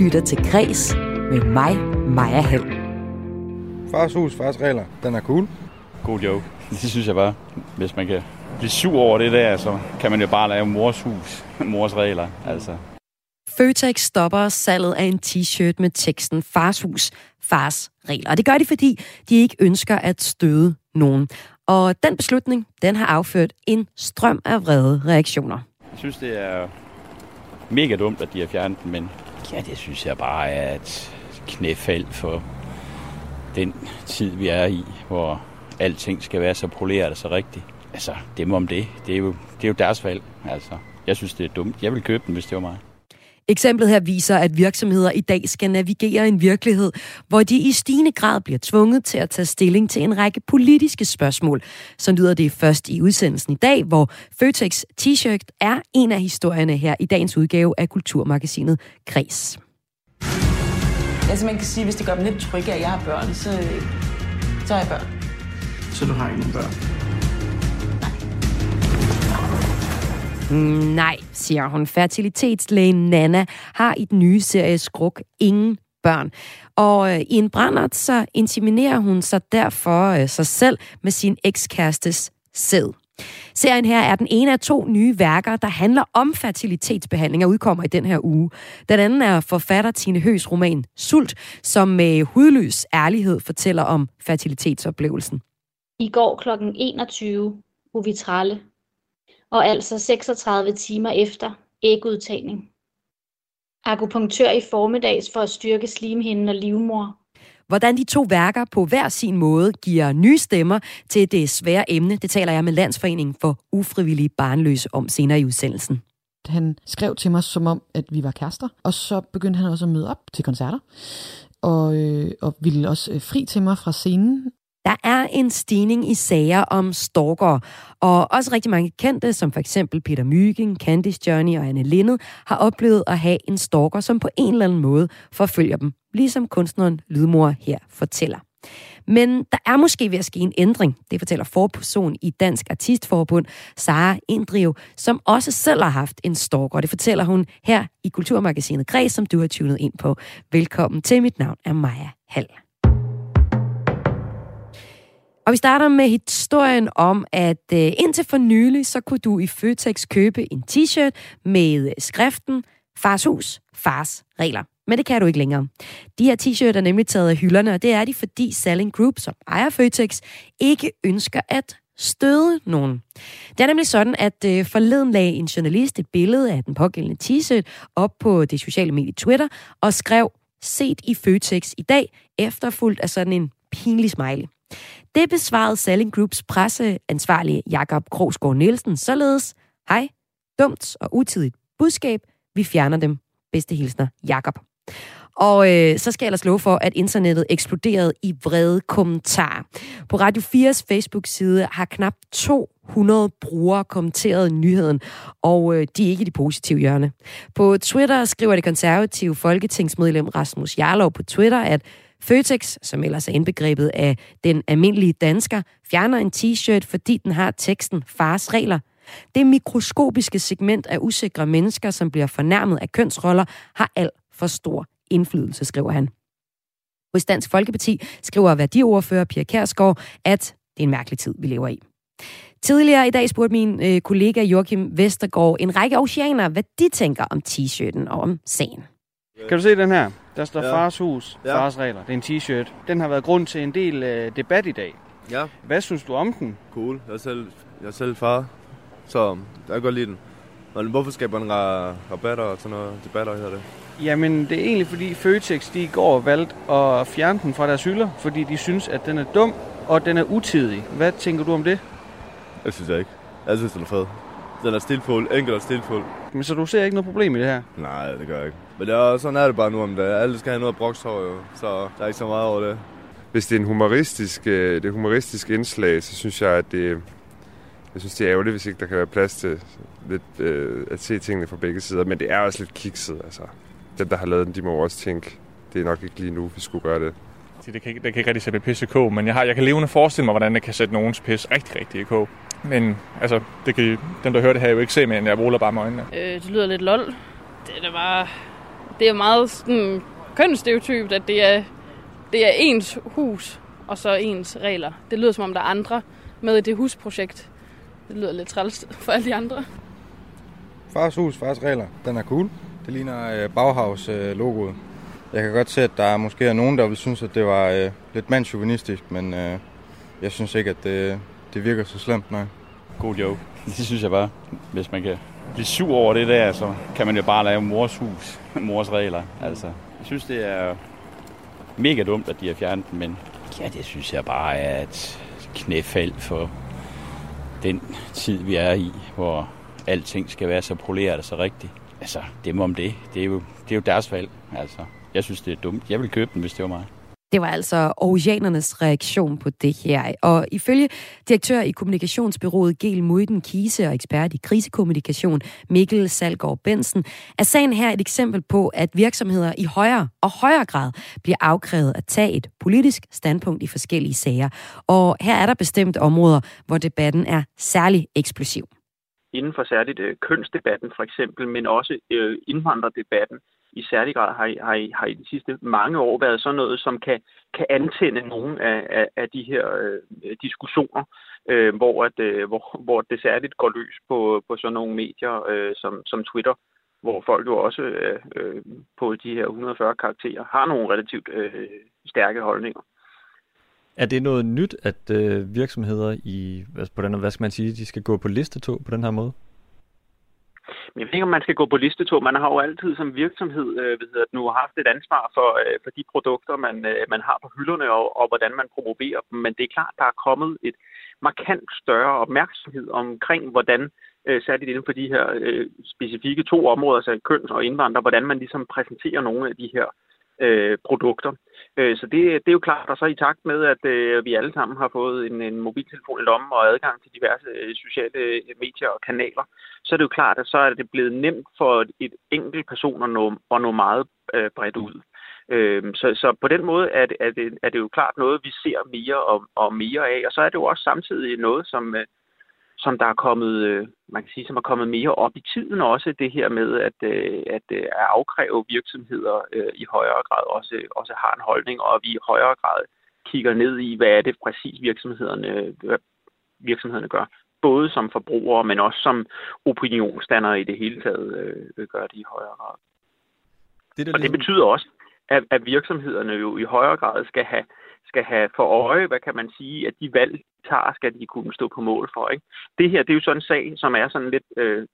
lytter til Græs med mig, Maja Hall. Fars hus, fars regler. Den er cool. God joke. Det synes jeg bare. Hvis man kan blive sur over det der, så kan man jo bare lave mors hus, mors regler. Altså. Føtex stopper salget af en t-shirt med teksten Fars hus, fars regler. Og det gør de, fordi de ikke ønsker at støde nogen. Og den beslutning, den har afført en strøm af vrede reaktioner. Jeg synes, det er mega dumt, at de har fjernet den, men ja, det synes jeg bare er et knæfald for den tid, vi er i, hvor alting skal være så poleret og så rigtigt. Altså, dem om det, det er jo, det er jo deres valg. Altså, jeg synes, det er dumt. Jeg vil købe den, hvis det var mig. Eksemplet her viser, at virksomheder i dag skal navigere en virkelighed, hvor de i stigende grad bliver tvunget til at tage stilling til en række politiske spørgsmål. Så lyder det først i udsendelsen i dag, hvor Føtex T-shirt er en af historierne her i dagens udgave af Kulturmagasinet Kres. Altså man kan sige, hvis det gør dem lidt trygge, at jeg har børn, så, så har jeg børn. Så du har ikke nogen børn? Nej, siger hun. Fertilitetslægen Nana har i den nye serie Skruk ingen børn. Og øh, i en brændert, så intiminerer hun sig derfor øh, sig selv med sin ekskærestes sæd. Serien her er den ene af to nye værker, der handler om fertilitetsbehandling og udkommer i den her uge. Den anden er forfatter Tine Høs roman Sult, som med hudløs ærlighed fortæller om fertilitetsoplevelsen. I går kl. 21 uvitrale, og altså 36 timer efter ægudtagning. Akupunktør i formiddags for at styrke slimhinden og livmor. Hvordan de to værker på hver sin måde giver nye stemmer til det svære emne, det taler jeg med Landsforeningen for ufrivillige barnløse om senere i udsendelsen. Han skrev til mig som om, at vi var kærester, og så begyndte han også at møde op til koncerter, og, øh, og ville også øh, fri til mig fra scenen. Der er en stigning i sager om stalker, og også rigtig mange kendte, som for eksempel Peter Mygind, Candice Journey og Anne Lindet, har oplevet at have en stalker, som på en eller anden måde forfølger dem, ligesom kunstneren Lydmor her fortæller. Men der er måske ved at ske en ændring, det fortæller forperson i Dansk Artistforbund, Sara Indriv, som også selv har haft en stalker. Det fortæller hun her i Kulturmagasinet Græs, som du har tunet ind på. Velkommen til, mit navn er Maja Hall. Og vi starter med historien om, at øh, indtil for nylig, så kunne du i Føtex købe en t-shirt med øh, skriften Fars hus, fars regler. Men det kan du ikke længere. De her t-shirts er nemlig taget af hylderne, og det er de, fordi Selling Group, som ejer Føtex, ikke ønsker at støde nogen. Det er nemlig sådan, at øh, forleden lagde en journalist et billede af den pågældende t-shirt op på det sociale medie Twitter og skrev, set i Føtex i dag, efterfulgt af sådan en pinlig smiley. Det besvarede Selling Groups presseansvarlige Jakob Krogsgaard Nielsen således. Hej, dumt og utidigt budskab. Vi fjerner dem. Bedste hilsner, Jakob. Og øh, så skal jeg ellers love for, at internettet eksploderede i vrede kommentarer. På Radio 4's Facebook-side har knap 200 brugere kommenteret nyheden, og øh, de er ikke i de positive hjørne. På Twitter skriver det konservative folketingsmedlem Rasmus Jarlov på Twitter, at Føtex, som ellers er indbegrebet af den almindelige dansker, fjerner en t-shirt, fordi den har teksten Fars regler. Det mikroskopiske segment af usikre mennesker, som bliver fornærmet af kønsroller, har alt for stor indflydelse, skriver han. Hos Dansk Folkeparti skriver værdiordfører Pia Kærsgaard, at det er en mærkelig tid, vi lever i. Tidligere i dag spurgte min øh, kollega Joachim Vestergaard en række oceaner, hvad de tænker om t-shirten og om sagen. Kan du se den her? Der står Ja. fars hus, Ja. fars regler. Det er en t-shirt. Den har været grund til en del øh, debat i dag. Ja, Hvad synes du om den? cool. Jeg er selv, jeg er selv far, så jeg kan godt lide den. Men hvorfor skaber den ra- rabatter og sådan noget? Debatter hedder det. Jamen, det er egentlig fordi Føtex de i går valgte at fjerne den fra deres hylder, fordi de synes, at den er dum, og den er utidig. Hvad tænker du om det? Jeg synes jeg ikke. Jeg synes, den er fed. Den er stilfuld, enkel og stilfuld. Men så du ser ikke noget problem i det her? Nej, det gør jeg ikke. Men det er, sådan er det bare nu om det. Alle skal have noget brokshår jo, så der er ikke så meget over det. hvis det er en humoristisk, øh, det er humoristisk indslag, så synes jeg, at det, jeg synes, det er ærgerligt, hvis ikke der kan være plads til lidt, øh, at se tingene fra begge sider. Men det er også lidt kikset, altså. Dem, der har lavet den, de må også tænke, det er nok ikke lige nu, vi skulle gøre det. Det kan, ikke- det kan ikke rigtig sætte mit pis i kog, men jeg, har, jeg kan levende forestille mig, hvordan det kan sætte nogens pis rigtig, rigtig i kog. Men altså, det kan, dem, der hører det her, jo ikke se, men jeg ruller bare med øjnene. Øh, det lyder lidt lol. Det er da bare det er meget sådan kønsstereotypt, at det er, det er ens hus, og så ens regler. Det lyder som om, der er andre med i det husprojekt. Det lyder lidt træls for alle de andre. Fars hus, fars regler. Den er cool. Det ligner øh, Bauhaus-logoet. Øh, jeg kan godt se, at der måske er nogen, der vil synes, at det var øh, lidt mandsjuvenistisk, men øh, jeg synes ikke, at det, det virker så slemt, nej. God joke. Det synes jeg bare. Hvis man kan blive sur over det der, så kan man jo bare lave mors hus, mors regler. Altså, jeg synes, det er mega dumt, at de har fjernet den, men ja, det synes jeg bare er et knæfald for den tid, vi er i, hvor alting skal være så poleret og så rigtigt. Altså, det må om det. Det er jo, det er jo deres valg. Altså, jeg synes, det er dumt. Jeg vil købe den, hvis det var mig. Det var altså Aarhusianernes reaktion på det her. Og ifølge direktør i kommunikationsbyrået Gel Møden Kise og ekspert i krisekommunikation Mikkel Salgaard Bensen, er sagen her et eksempel på, at virksomheder i højere og højere grad bliver afkrævet at tage et politisk standpunkt i forskellige sager. Og her er der bestemt områder, hvor debatten er særlig eksplosiv inden for særligt øh, kønsdebatten for eksempel, men også øh, indvandrerdebatten i særlig grad har, har, har i de sidste mange år været sådan noget, som kan, kan antænde nogle af, af, af de her øh, diskussioner, øh, hvor, at, øh, hvor, hvor det særligt går løs på, på sådan nogle medier øh, som, som Twitter, hvor folk jo også øh, øh, på de her 140 karakterer har nogle relativt øh, stærke holdninger. Er det noget nyt, at øh, virksomheder i, altså på den, hvad skal man sige, de skal gå på listetog på den her måde? Jeg ved ikke, om man skal gå på listetog. Man har jo altid som virksomhed øh, ved nu haft et ansvar for, øh, for de produkter, man, øh, man har på hylderne, og, og hvordan man promoverer dem. Men det er klart, der er kommet et markant større opmærksomhed omkring, hvordan øh, særligt inden for de her øh, specifikke to områder, altså køn og indvandrere, hvordan man ligesom præsenterer nogle af de her øh, produkter. Øh, Øh, så det, det er jo klart, og så i takt med, at øh, vi alle sammen har fået en, en mobiltelefon i lommen og adgang til diverse øh, sociale medier og kanaler, så er det jo klart, at så er det blevet nemt for et enkelt person at nå, at nå meget bredt ud. Så, så på den måde er det, er, det, er det jo klart noget, vi ser mere og, og mere af, og så er det jo også samtidig noget, som... Som der er kommet, øh, man kan sige, som er kommet mere op i tiden også, det her med at, øh, at, øh, at afkræve virksomheder i højere grad også, også har en holdning, og vi i højere grad kigger ned i, hvad er det præcis virksomhederne, virksomhederne gør. Både som forbrugere, men også som opinionsdannere i det hele taget øh, gør det i højere grad. Det, og det ligesom- betyder også, at, at virksomhederne jo i højere grad skal have skal have for øje, hvad kan man sige, at de valg, de tager, skal de kunne stå på mål for. Ikke? Det her, det er jo sådan en sag, som er sådan lidt øh,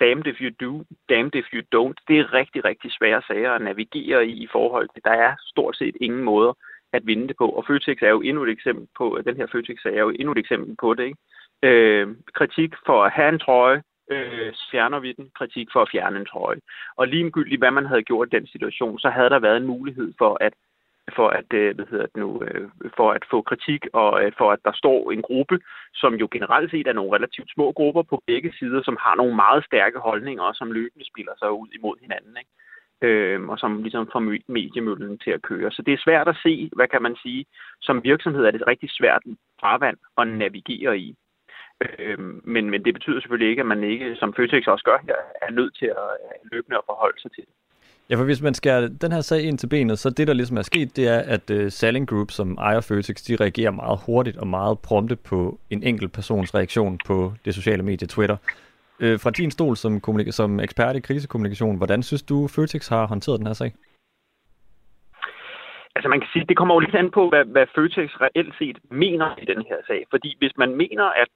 damned if you do, damned if you don't. Det er rigtig, rigtig svære sager at navigere i i forhold til, der er stort set ingen måder at vinde det på. Og Føtex er jo endnu et eksempel på, den her Føtex-sag er jo endnu et eksempel på det. Ikke? Øh, kritik for at have en trøje, øh, fjerner vi den. Kritik for at fjerne en trøje. Og ligegyldigt, hvad man havde gjort i den situation, så havde der været en mulighed for, at for at, øh, hvad hedder det nu, øh, for at få kritik, og øh, for at der står en gruppe, som jo generelt set er nogle relativt små grupper på begge sider, som har nogle meget stærke holdninger, og som løbende spiller sig ud imod hinanden. Ikke? øh, og som ligesom får mediemøllen til at køre. Så det er svært at se, hvad kan man sige, som virksomhed er det rigtig svært farvand at navigere i. Øh, men, men det betyder selvfølgelig ikke, at man ikke, som Føtex også gør her, er nødt til at løbende at forholde sig til det. Ja, for hvis man skærer den her sag ind til benet, så det, der ligesom er sket, det er, at uh, Selling Group, som ejer Føtex, de reagerer meget hurtigt og meget prompte på en enkelt persons reaktion på det sociale medie Twitter. Uh, fra din stol som, som ekspert i krisekommunikation, hvordan synes du, Føtex har håndteret den her sag? Altså man kan sige, det kommer jo lidt an på, hvad, hvad Føtex reelt set mener i den her sag. Fordi hvis man mener, at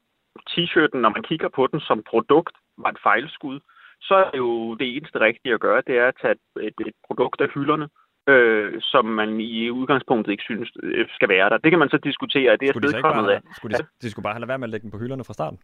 t-shirten, når man kigger på den som produkt, var et fejlskud, så er jo det eneste rigtige at gøre, det er at tage et, et produkt af hylderne, øh, som man i udgangspunktet ikke synes øh, skal være der. Det kan man så diskutere, det er skulle de kommet af. Skulle de, de skulle bare have lade være med at lægge den på hylderne fra starten?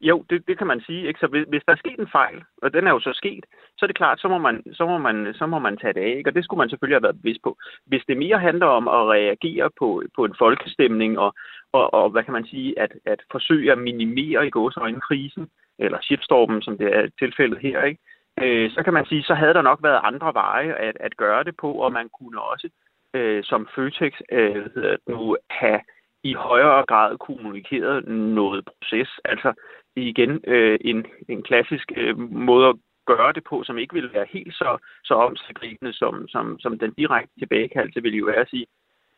Jo, det, det kan man sige. Ikke? Så hvis, hvis der er sket en fejl, og den er jo så sket, så er det klart, så må man, så må man, så må man tage det af. Ikke? Og det skulle man selvfølgelig have været bevidst på. Hvis det mere handler om at reagere på, på en folkestemning, og, og, og hvad kan man sige, at, at forsøge at minimere i gåsøjne krisen, eller shitstormen, som det er tilfældet her, ikke? Øh, så kan man sige, så havde der nok været andre veje at, at gøre det på, og man kunne også øh, som Føtex øh, nu have i højere grad kommunikeret noget proces. Altså igen øh, en, en klassisk øh, måde at gøre det på, som ikke ville være helt så, så omsaggribende, som, som, som den direkte tilbagekaldelse ville jo være at sige,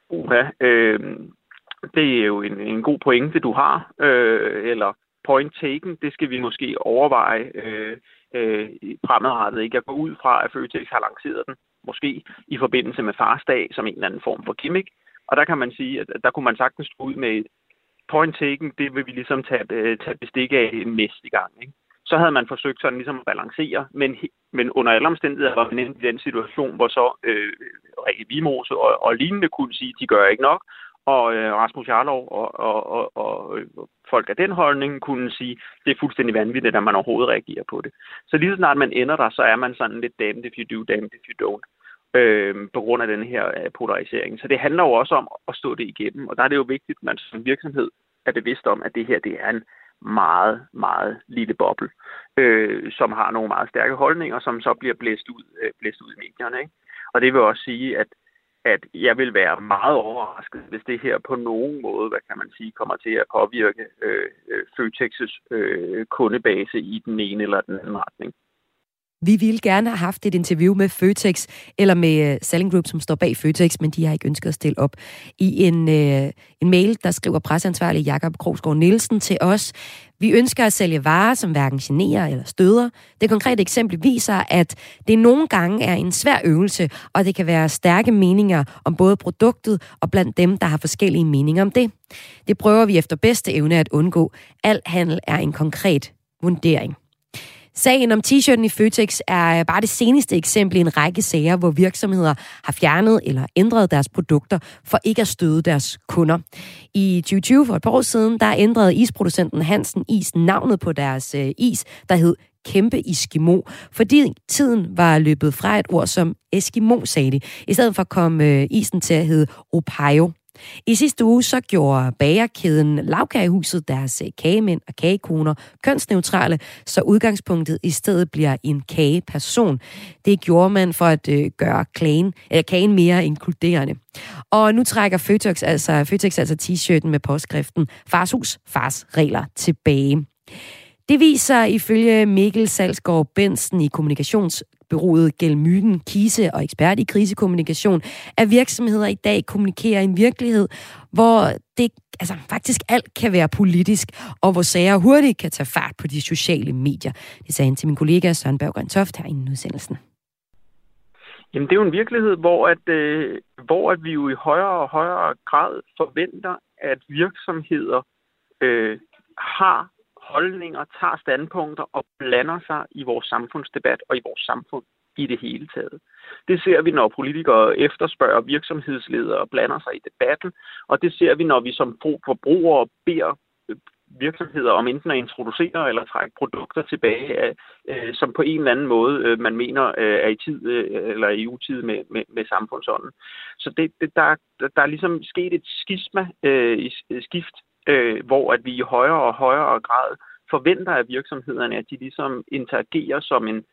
uha, øh, det er jo en, en god pointe, du har, øh, eller point taken, det skal vi måske overveje øh, øh, fremadrettet. Ikke? Jeg går ud fra, at Føtex har lanceret den, måske i forbindelse med farsdag, som en eller anden form for gimmick. Og der kan man sige, at der kunne man sagtens gå ud med et point taken, det vil vi ligesom tage, øh, tage bestik af næste gang. Ikke? Så havde man forsøgt sådan ligesom at balancere, men, men under alle omstændigheder var man i den situation, hvor så øh, Rikke Vimose og, og lignende kunne sige, at de gør ikke nok, og øh, Rasmus Jarlov og, og, og, og folk af den holdning kunne sige, det er fuldstændig vanvittigt, at man overhovedet reagerer på det. Så lige så snart man ender der, så er man sådan lidt damned if you do, damned if you don't, øh, på grund af den her øh, polarisering. Så det handler jo også om at stå det igennem, og der er det jo vigtigt, at man som virksomhed er bevidst om, at det her det er en meget, meget lille boble, øh, som har nogle meget stærke holdninger, som så bliver blæst ud, øh, blæst ud i medierne. Ikke? Og det vil også sige, at at jeg vil være meget overrasket, hvis det her på nogen måde, hvad kan man sige, kommer til at påvirke øh, øh Føtex's øh, kundebase i den ene eller den anden retning. Vi ville gerne have haft et interview med Føtex, eller med øh, Selling Group, som står bag Føtex, men de har ikke ønsket at stille op. I en, øh, en mail, der skriver presseansvarlig Jakob Krogsgaard Nielsen til os, vi ønsker at sælge varer, som hverken generer eller støder. Det konkrete eksempel viser, at det nogle gange er en svær øvelse, og det kan være stærke meninger om både produktet og blandt dem, der har forskellige meninger om det. Det prøver vi efter bedste evne at undgå. Al handel er en konkret vurdering. Sagen om t-shirten i Føtex er øh, bare det seneste eksempel i en række sager, hvor virksomheder har fjernet eller ændret deres produkter for ikke at støde deres kunder. I 2020, for et par år siden, der ændrede isproducenten Hansen Is navnet på deres øh, is, der hed kæmpe Eskimo, fordi tiden var løbet fra et ord som Eskimo, sagde de. I stedet for kom øh, isen til at hedde Opayo. I sidste uge så gjorde bagerkæden Lavkagehuset deres øh, kagemænd og kagekoner kønsneutrale, så udgangspunktet i stedet bliver en kageperson. Det gjorde man for at øh, gøre klagen, eller kagen mere inkluderende. Og nu trækker Føtex altså, Føtex altså t-shirten med påskriften Fars hus, fars regler tilbage. Det viser ifølge Mikkel Salsgaard Bensen i kommunikations byrået Gelmyden Kise og ekspert i krisekommunikation, at virksomheder i dag kommunikerer en virkelighed, hvor det altså, faktisk alt kan være politisk, og hvor sager hurtigt kan tage fart på de sociale medier. Det sagde han til min kollega Søren Berg Toft her i udsendelsen. Jamen, det er jo en virkelighed, hvor, at, øh, hvor at vi jo i højere og højere grad forventer, at virksomheder øh, har holdninger, tager standpunkter og blander sig i vores samfundsdebat og i vores samfund i det hele taget. Det ser vi, når politikere efterspørger virksomhedsledere og blander sig i debatten, og det ser vi, når vi som forbrugere beder øh, virksomheder om enten at introducere eller trække produkter tilbage, øh, som på en eller anden måde øh, man mener øh, er i tid øh, eller i utid med, med, med samfundsånden. Så det, det, der, der er ligesom sket et skisma, øh, skift øh, hvor at vi i højere og højere grad forventer af virksomhederne, at de ligesom interagerer som en,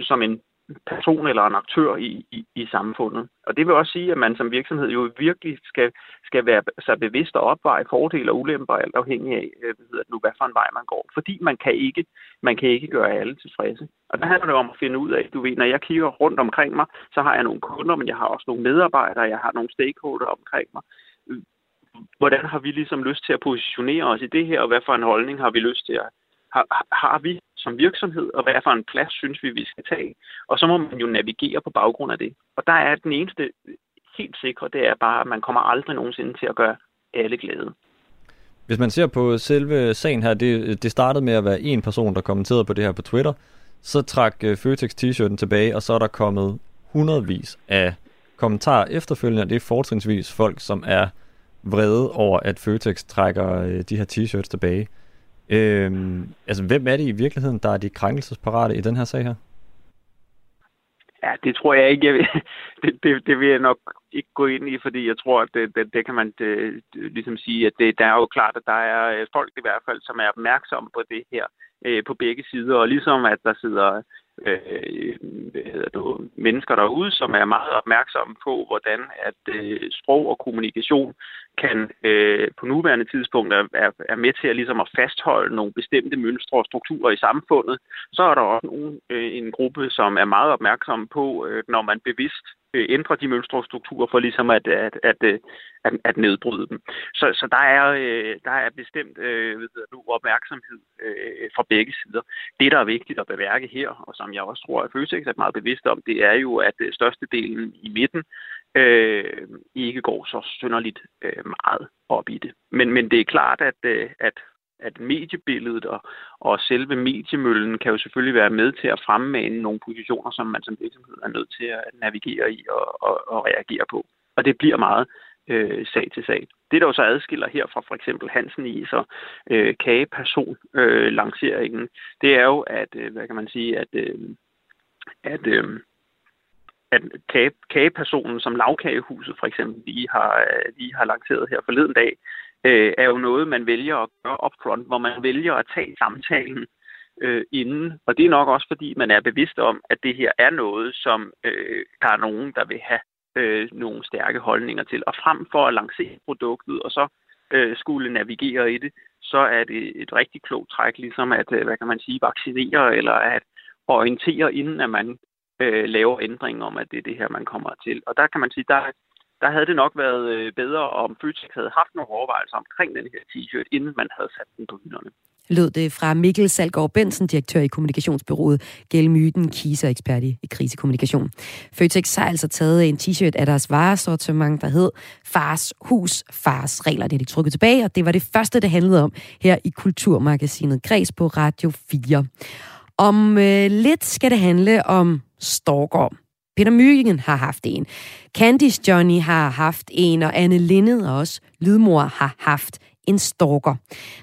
som en person eller en aktør i, i, i samfundet. Og det vil også sige, at man som virksomhed jo virkelig skal, skal være sig bevidst og opveje fordele og ulemper, alt afhængig af, øh, hvad hedder nu, hvad for en vej man går. Fordi man kan ikke, man kan ikke gøre alle tilfredse. Og der handler det om at finde ud af, du ved, når jeg kigger rundt omkring mig, så har jeg nogle kunder, men jeg har også nogle medarbejdere, jeg har nogle stakeholder omkring mig hvordan har vi ligesom lyst til at positionere os i det her, og hvad for en holdning har vi lyst til at har, har vi som virksomhed, og hvad for en plads synes vi, vi skal tage. Og så må man jo navigere på baggrund af det. Og der er den eneste helt sikre, det er bare, at man kommer aldrig nogensinde til at gøre alle glade. Hvis man ser på selve sagen her, det, det startede med at være en person, der kommenterede på det her på Twitter. Så trak øh, Føtex t-shirten tilbage, og så er der kommet hundredvis af kommentarer efterfølgende. Det er fortrinsvis folk, som er vrede over, at Føtex trækker øh, de her t-shirts tilbage. Øhm, altså, hvem er det i virkeligheden, der er de krænkelsesparate i den her sag her? Ja, det tror jeg ikke. Jeg vil, det, det, det vil jeg nok ikke gå ind i, fordi jeg tror, at det, det, det kan man det, ligesom sige, at det, der er jo klart, at der er øh, folk i hvert fald, som er opmærksomme på det her øh, på begge sider, og ligesom at der sidder øh, hvad hedder det, mennesker derude, som er meget opmærksomme på, hvordan at øh, sprog og kommunikation kan øh, på nuværende tidspunkt er, er, er med til at, ligesom at fastholde nogle bestemte mønstre og strukturer i samfundet, så er der også nogen, øh, en gruppe, som er meget opmærksom på, øh, når man bevidst øh, ændrer de mønstre og strukturer for ligesom at, at, at, øh, at, at nedbryde dem. Så, så der, er, øh, der er bestemt øh, ved nu, opmærksomhed øh, fra begge sider. Det, der er vigtigt at beværke her, og som jeg også tror, at Føtex er meget bevidst om, det er jo, at øh, størstedelen i midten øh, ikke går så synderligt øh, meget op i det. Men, men det er klart, at, øh, at at mediebilledet og, og selve mediemøllen kan jo selvfølgelig være med til at fremmane nogle positioner, som man som virksomhed er nødt til at navigere i og, og, og reagere på. Og det bliver meget øh, sag til sag. Det, der jo så adskiller her fra for eksempel Hansen i så øh, kageperson øh, lanceringen, det er jo, at, øh, hvad kan man sige, at, øh, at øh, at kage, kagepersonen, som lavkagehuset for eksempel lige har, øh, lige har lanceret her forleden dag, øh, er jo noget, man vælger at gøre upfront, hvor man vælger at tage samtalen øh, inden. Og det er nok også, fordi man er bevidst om, at det her er noget, som øh, der er nogen, der vil have øh, nogle stærke holdninger til. Og frem for at lancere produktet, og så øh, skulle navigere i det, så er det et rigtig klogt træk, ligesom at, øh, hvad kan man sige, vaccinere, eller at orientere, inden at man øh, laver ændringen om, at det er det her, man kommer til. Og der kan man sige, der, der havde det nok været øh, bedre, om Føtex havde haft nogle overvejelser omkring den her t-shirt, inden man havde sat den på hylderne. Lød det fra Mikkel Salgaard Bensen, direktør i kommunikationsbyrået Gelmyten, kiser ekspert i krisekommunikation. Føtex har altså taget en t-shirt af deres varesortiment, der hed Fars Hus, Fars Regler. Det er de trukket tilbage, og det var det første, det handlede om her i Kulturmagasinet Græs på Radio 4. Om øh, lidt skal det handle om stalker. Peter Mygen har haft en. Candice Johnny har haft en, og Anne Lindet og også Lydmor har haft en stalker.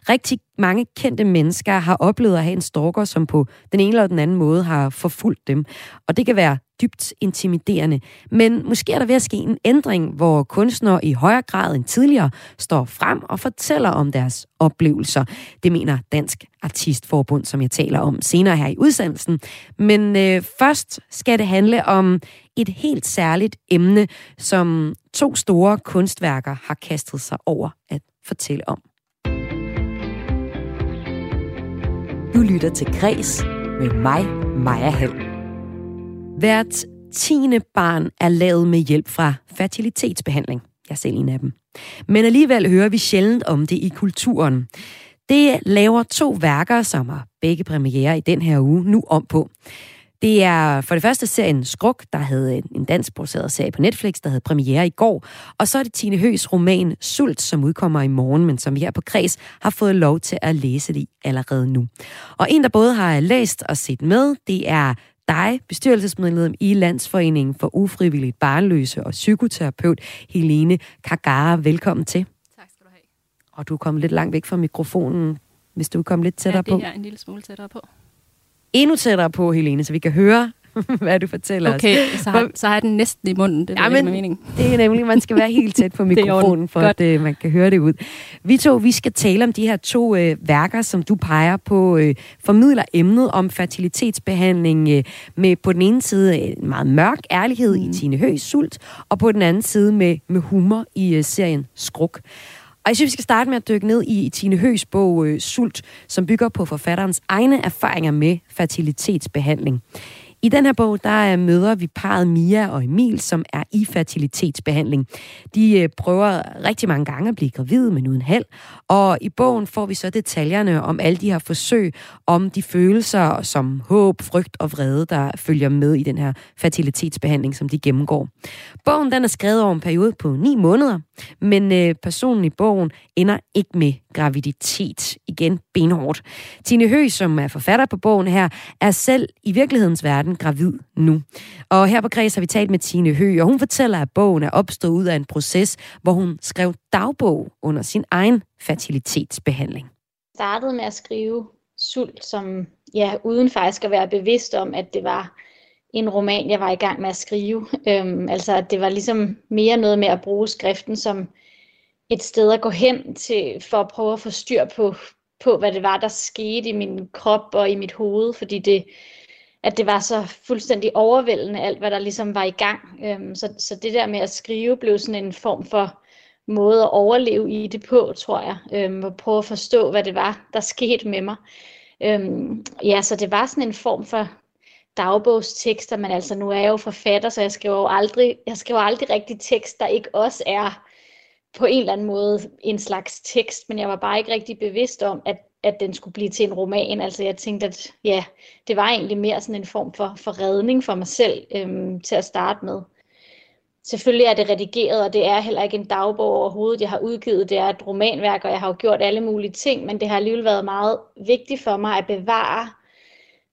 Rigtig mange kendte mennesker har oplevet at have en stalker, som på den ene eller den anden måde har forfulgt dem. Og det kan være dybt intimiderende. Men måske er der ved at ske en ændring, hvor kunstnere i højere grad end tidligere står frem og fortæller om deres oplevelser. Det mener Dansk Artistforbund, som jeg taler om senere her i udsendelsen. Men øh, først skal det handle om et helt særligt emne, som to store kunstværker har kastet sig over at fortælle om. Du lytter til Græs med mig, Maja Hall. Hvert tiende barn er lavet med hjælp fra fertilitetsbehandling. Jeg er selv en af dem. Men alligevel hører vi sjældent om det i kulturen. Det laver to værker, som har begge premiere i den her uge, nu om på. Det er for det første serien Skruk, der havde en dansk produceret serie på Netflix, der havde premiere i går. Og så er det Tine Høs roman Sult, som udkommer i morgen, men som vi her på Kreds har fået lov til at læse det allerede nu. Og en, der både har læst og set med, det er dig, bestyrelsesmedlem i Landsforeningen for Ufrivilligt Barnløse og psykoterapeut Helene Kagara. Velkommen til. Tak skal du have. Og du er kommet lidt langt væk fra mikrofonen, hvis du kommer lidt tættere på. Ja, det er en lille smule tættere på endnu tættere på, Helene, så vi kan høre, hvad du fortæller okay, os. så har, så har jeg den næsten i munden. Det er ja, men, mening. Det er nemlig, man skal være helt tæt på mikrofonen, for Godt. at uh, man kan høre det ud. Vi to, vi skal tale om de her to uh, værker, som du peger på, uh, formidler emnet om fertilitetsbehandling uh, med på den ene side en meget mørk ærlighed mm. i Tine Høs sult, og på den anden side med, med humor i uh, serien Skruk. Og jeg synes, vi skal starte med at dykke ned i Tine Høs bog øh, Sult, som bygger på forfatterens egne erfaringer med fertilitetsbehandling. I den her bog, der øh, møder vi parret Mia og Emil, som er i fertilitetsbehandling. De øh, prøver rigtig mange gange at blive gravide, men uden held. Og i bogen får vi så detaljerne om alle de her forsøg, om de følelser som håb, frygt og vrede, der følger med i den her fertilitetsbehandling, som de gennemgår. Bogen den er skrevet over en periode på ni måneder, men øh, personen i bogen ender ikke med graviditet. Igen benhårdt. Tine Høgh, som er forfatter på bogen her, er selv i virkelighedens verden gravid nu. Og her på Græs har vi talt med Tine Høgh, og hun fortæller, at bogen er opstået ud af en proces, hvor hun skrev dagbog under sin egen fertilitetsbehandling. Jeg startede med at skrive sult, som ja, uden faktisk at være bevidst om, at det var en roman, jeg var i gang med at skrive. Øhm, altså, at det var ligesom mere noget med at bruge skriften som et sted at gå hen til, for at prøve at få styr på, på, hvad det var, der skete i min krop og i mit hoved, fordi det, at det var så fuldstændig overvældende, alt hvad der ligesom var i gang. Øhm, så, så det der med at skrive blev sådan en form for måde at overleve i det på, tror jeg. Øhm, og prøve at forstå, hvad det var, der skete med mig. Øhm, ja, så det var sådan en form for dagbogstekster, men altså nu er jeg jo forfatter, så jeg skriver jo aldrig, jeg skriver aldrig rigtig tekst, der ikke også er på en eller anden måde en slags tekst, men jeg var bare ikke rigtig bevidst om, at, at den skulle blive til en roman. Altså jeg tænkte, at ja, det var egentlig mere sådan en form for, for redning for mig selv øhm, til at starte med. Selvfølgelig er det redigeret, og det er heller ikke en dagbog overhovedet. Jeg har udgivet, det er et romanværk, og jeg har jo gjort alle mulige ting, men det har alligevel været meget vigtigt for mig at bevare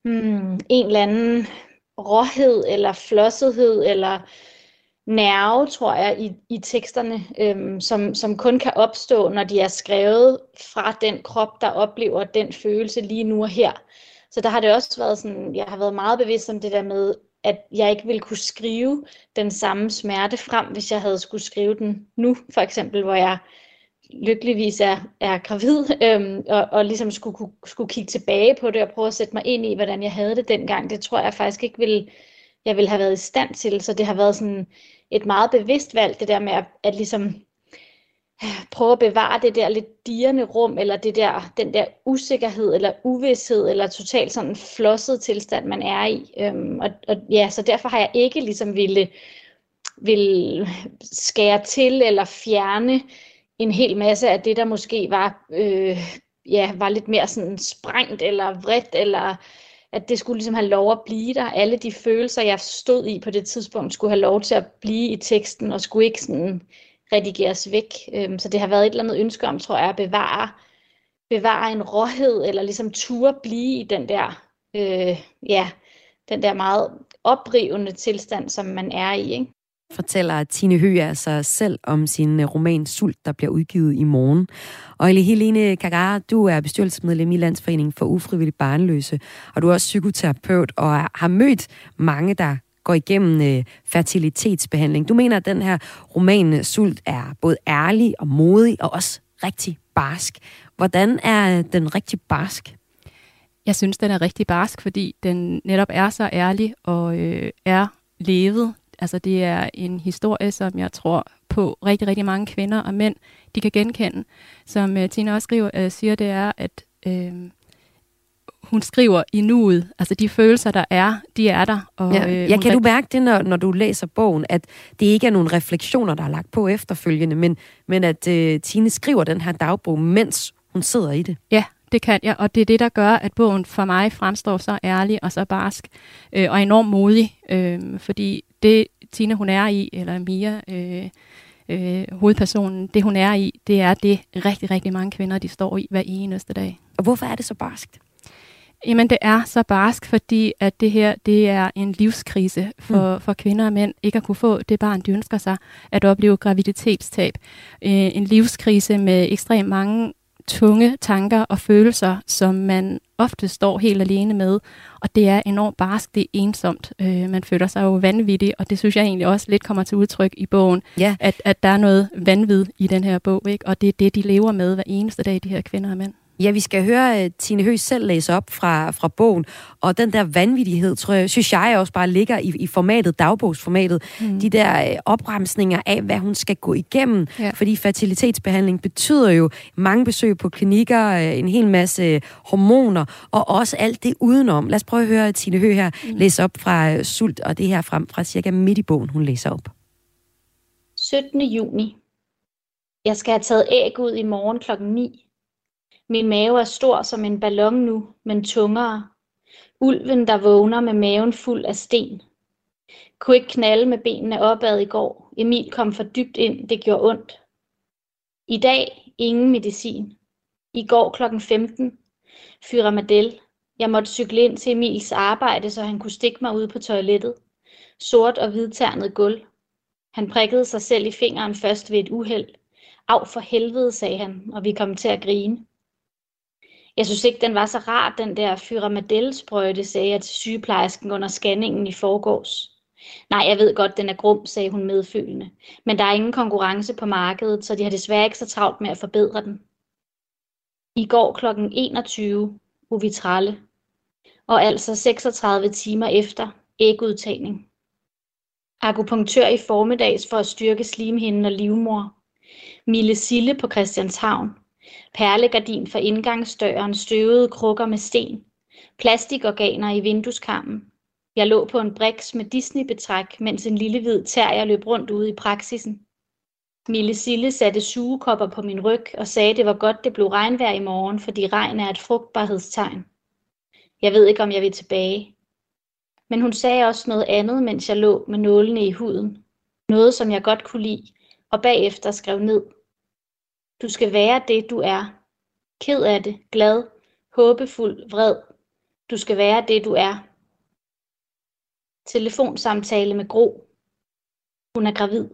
hmm, en eller anden råhed, eller flossethed, eller nerve, tror jeg, i, i teksterne, øhm, som, som kun kan opstå, når de er skrevet fra den krop, der oplever den følelse lige nu og her. Så der har det også været sådan, jeg har været meget bevidst om det der med, at jeg ikke ville kunne skrive den samme smerte frem, hvis jeg havde skulle skrive den nu, for eksempel, hvor jeg lykkeligvis er, er gravid, øhm, og, og ligesom skulle, skulle, skulle kigge tilbage på det og prøve at sætte mig ind i, hvordan jeg havde det dengang. Det tror jeg faktisk ikke ville, jeg ville have været i stand til, så det har været sådan et meget bevidst valg, det der med at, at ligesom øh, prøve at bevare det der lidt dirrende rum, eller det der, den der usikkerhed, eller uvidshed, eller totalt sådan flosset tilstand, man er i. Øhm, og, og ja, så derfor har jeg ikke ligesom ville, ville skære til, eller fjerne en hel masse af det, der måske var, øh, ja, var lidt mere sådan sprængt, eller vredt, eller at det skulle ligesom have lov at blive der. Alle de følelser, jeg stod i på det tidspunkt, skulle have lov til at blive i teksten, og skulle ikke sådan redigeres væk. Øhm, så det har været et eller andet ønske om, tror jeg, at bevare, bevare en råhed, eller ligesom turde blive i den der, øh, ja, den der meget oprivende tilstand, som man er i. Ikke? Fortæller Tine Høgh altså selv om sin øh, roman Sult, der bliver udgivet i morgen. Og Helene Kagara, du er bestyrelsesmedlem i Landsforeningen for Ufrivillig Barnløse, og du er også psykoterapeut og har mødt mange, der går igennem øh, fertilitetsbehandling. Du mener, at den her roman øh, Sult er både ærlig og modig og også rigtig barsk. Hvordan er øh, den rigtig barsk? Jeg synes, den er rigtig barsk, fordi den netop er så ærlig og øh, er levet. Altså det er en historie, som jeg tror på rigtig, rigtig mange kvinder og mænd, de kan genkende. Som uh, Tina også skriver, uh, siger, det er, at uh, hun skriver i nuet. Altså de følelser, der er, de er der. Og, ja. ja, kan du mærke det, når, når du læser bogen, at det ikke er nogle refleksioner, der er lagt på efterfølgende, men, men at uh, Tine skriver den her dagbog, mens hun sidder i det? Ja, det kan jeg, og det er det, der gør, at bogen for mig fremstår så ærlig og så barsk øh, og enormt modig, øh, fordi det Tina hun er i, eller Mia, øh, øh, hovedpersonen, det hun er i, det er det rigtig, rigtig mange kvinder, de står i hver eneste dag. Og hvorfor er det så barskt? Jamen det er så barsk, fordi at det her det er en livskrise for, mm. for kvinder og mænd. Ikke at kunne få det barn, de ønsker sig, at opleve graviditetstab. Øh, en livskrise med ekstremt mange tunge tanker og følelser, som man ofte står helt alene med. Og det er enormt barsk, det er ensomt. Øh, man føler sig jo vanvittig, og det synes jeg egentlig også lidt kommer til udtryk i bogen, ja. at, at der er noget vanvid i den her bog, ikke? og det er det, de lever med hver eneste dag, de her kvinder og mænd. Ja, vi skal høre uh, Tine Høgh selv læse op fra, fra bogen, og den der vanvittighed, tror jeg, synes jeg også bare ligger i, i formatet, dagbogsformatet. Mm. De der uh, opremsninger af, hvad hun skal gå igennem, ja. fordi fertilitetsbehandling betyder jo mange besøg på klinikker, uh, en hel masse hormoner, og også alt det udenom. Lad os prøve at høre Tine Høgh her mm. læse op fra uh, Sult, og det her frem fra cirka midt i bogen, hun læser op. 17. juni. Jeg skal have taget æg ud i morgen klokken 9. Min mave er stor som en ballon nu, men tungere. Ulven, der vågner med maven fuld af sten. Kunne ikke knalde med benene opad i går. Emil kom for dybt ind, det gjorde ondt. I dag ingen medicin. I går klokken 15. Fyramadel. Jeg måtte cykle ind til Emils arbejde, så han kunne stikke mig ud på toilettet. Sort og hvidternet gulv. Han prikkede sig selv i fingeren først ved et uheld. Af for helvede, sagde han, og vi kom til at grine. Jeg synes ikke, den var så rar, den der fyramadel-sprøjte, sagde jeg til sygeplejersken under scanningen i forgårs. Nej, jeg ved godt, den er grum, sagde hun medfølende. Men der er ingen konkurrence på markedet, så de har desværre ikke så travlt med at forbedre den. I går kl. 21 uvitralle, og altså 36 timer efter ægudtagning. Akupunktør i formiddags for at styrke slimhinden og livmor. Mille Sille på Christianshavn. Perlegardin for indgangsdøren, støvede krukker med sten. Plastikorganer i vindueskarmen. Jeg lå på en briks med Disney-betræk, mens en lille hvid terrier løb rundt ude i praksisen. Mille Sille satte sugekopper på min ryg og sagde, det var godt, det blev regnvejr i morgen, fordi regn er et frugtbarhedstegn. Jeg ved ikke, om jeg vil tilbage. Men hun sagde også noget andet, mens jeg lå med nålene i huden. Noget, som jeg godt kunne lide, og bagefter skrev ned. Du skal være det, du er. Ked af det, glad, håbefuld, vred. Du skal være det, du er. Telefonsamtale med Gro. Hun er gravid.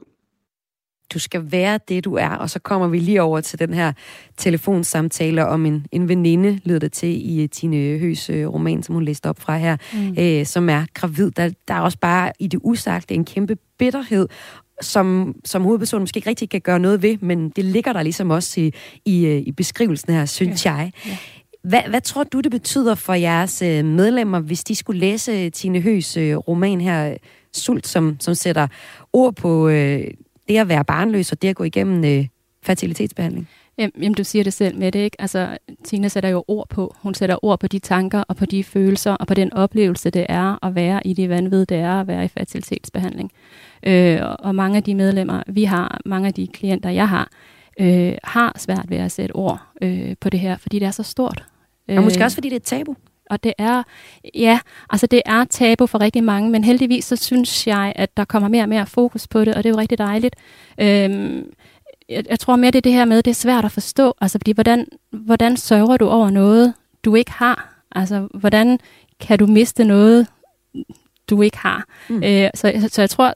Du skal være det, du er. Og så kommer vi lige over til den her telefonsamtale om en, en veninde, lyder det til i Tine Høs øh, roman, som hun læste op fra her, mm. øh, som er gravid. Der, der er også bare i det usagte en kæmpe bitterhed som, som hovedpersonen måske ikke rigtig kan gøre noget ved, men det ligger der ligesom også i, i, øh, i beskrivelsen her, synes ja. jeg. Ja. Hvad, hvad tror du, det betyder for jeres øh, medlemmer, hvis de skulle læse Tine Høs roman her, Sult, som, som sætter ord på øh, det at være barnløs og det at gå igennem øh, fertilitetsbehandling? Jamen, du siger det selv med det, ikke? Altså, Tina sætter jo ord på. Hun sætter ord på de tanker og på de følelser og på den oplevelse, det er at være i det vanvid, det er at være i fertilitetsbehandling. Øh, og mange af de medlemmer, vi har, mange af de klienter, jeg har, øh, har svært ved at sætte ord øh, på det her, fordi det er så stort. Og måske øh, også, fordi det er et tabu. Og det er, ja, altså det er tabu for rigtig mange, men heldigvis så synes jeg, at der kommer mere og mere fokus på det, og det er jo rigtig dejligt. Øhm, jeg, jeg tror mere, det er det her med, det er svært at forstå, altså fordi hvordan, hvordan sørger du over noget, du ikke har? Altså hvordan kan du miste noget, du ikke har? Mm. Øh, så, så jeg tror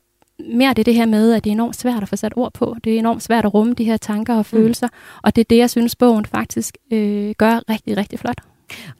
mere, det er det her med, at det er enormt svært at få sat ord på. Det er enormt svært at rumme de her tanker og mm. følelser, mm. og det er det, jeg synes, bogen faktisk øh, gør rigtig, rigtig flot.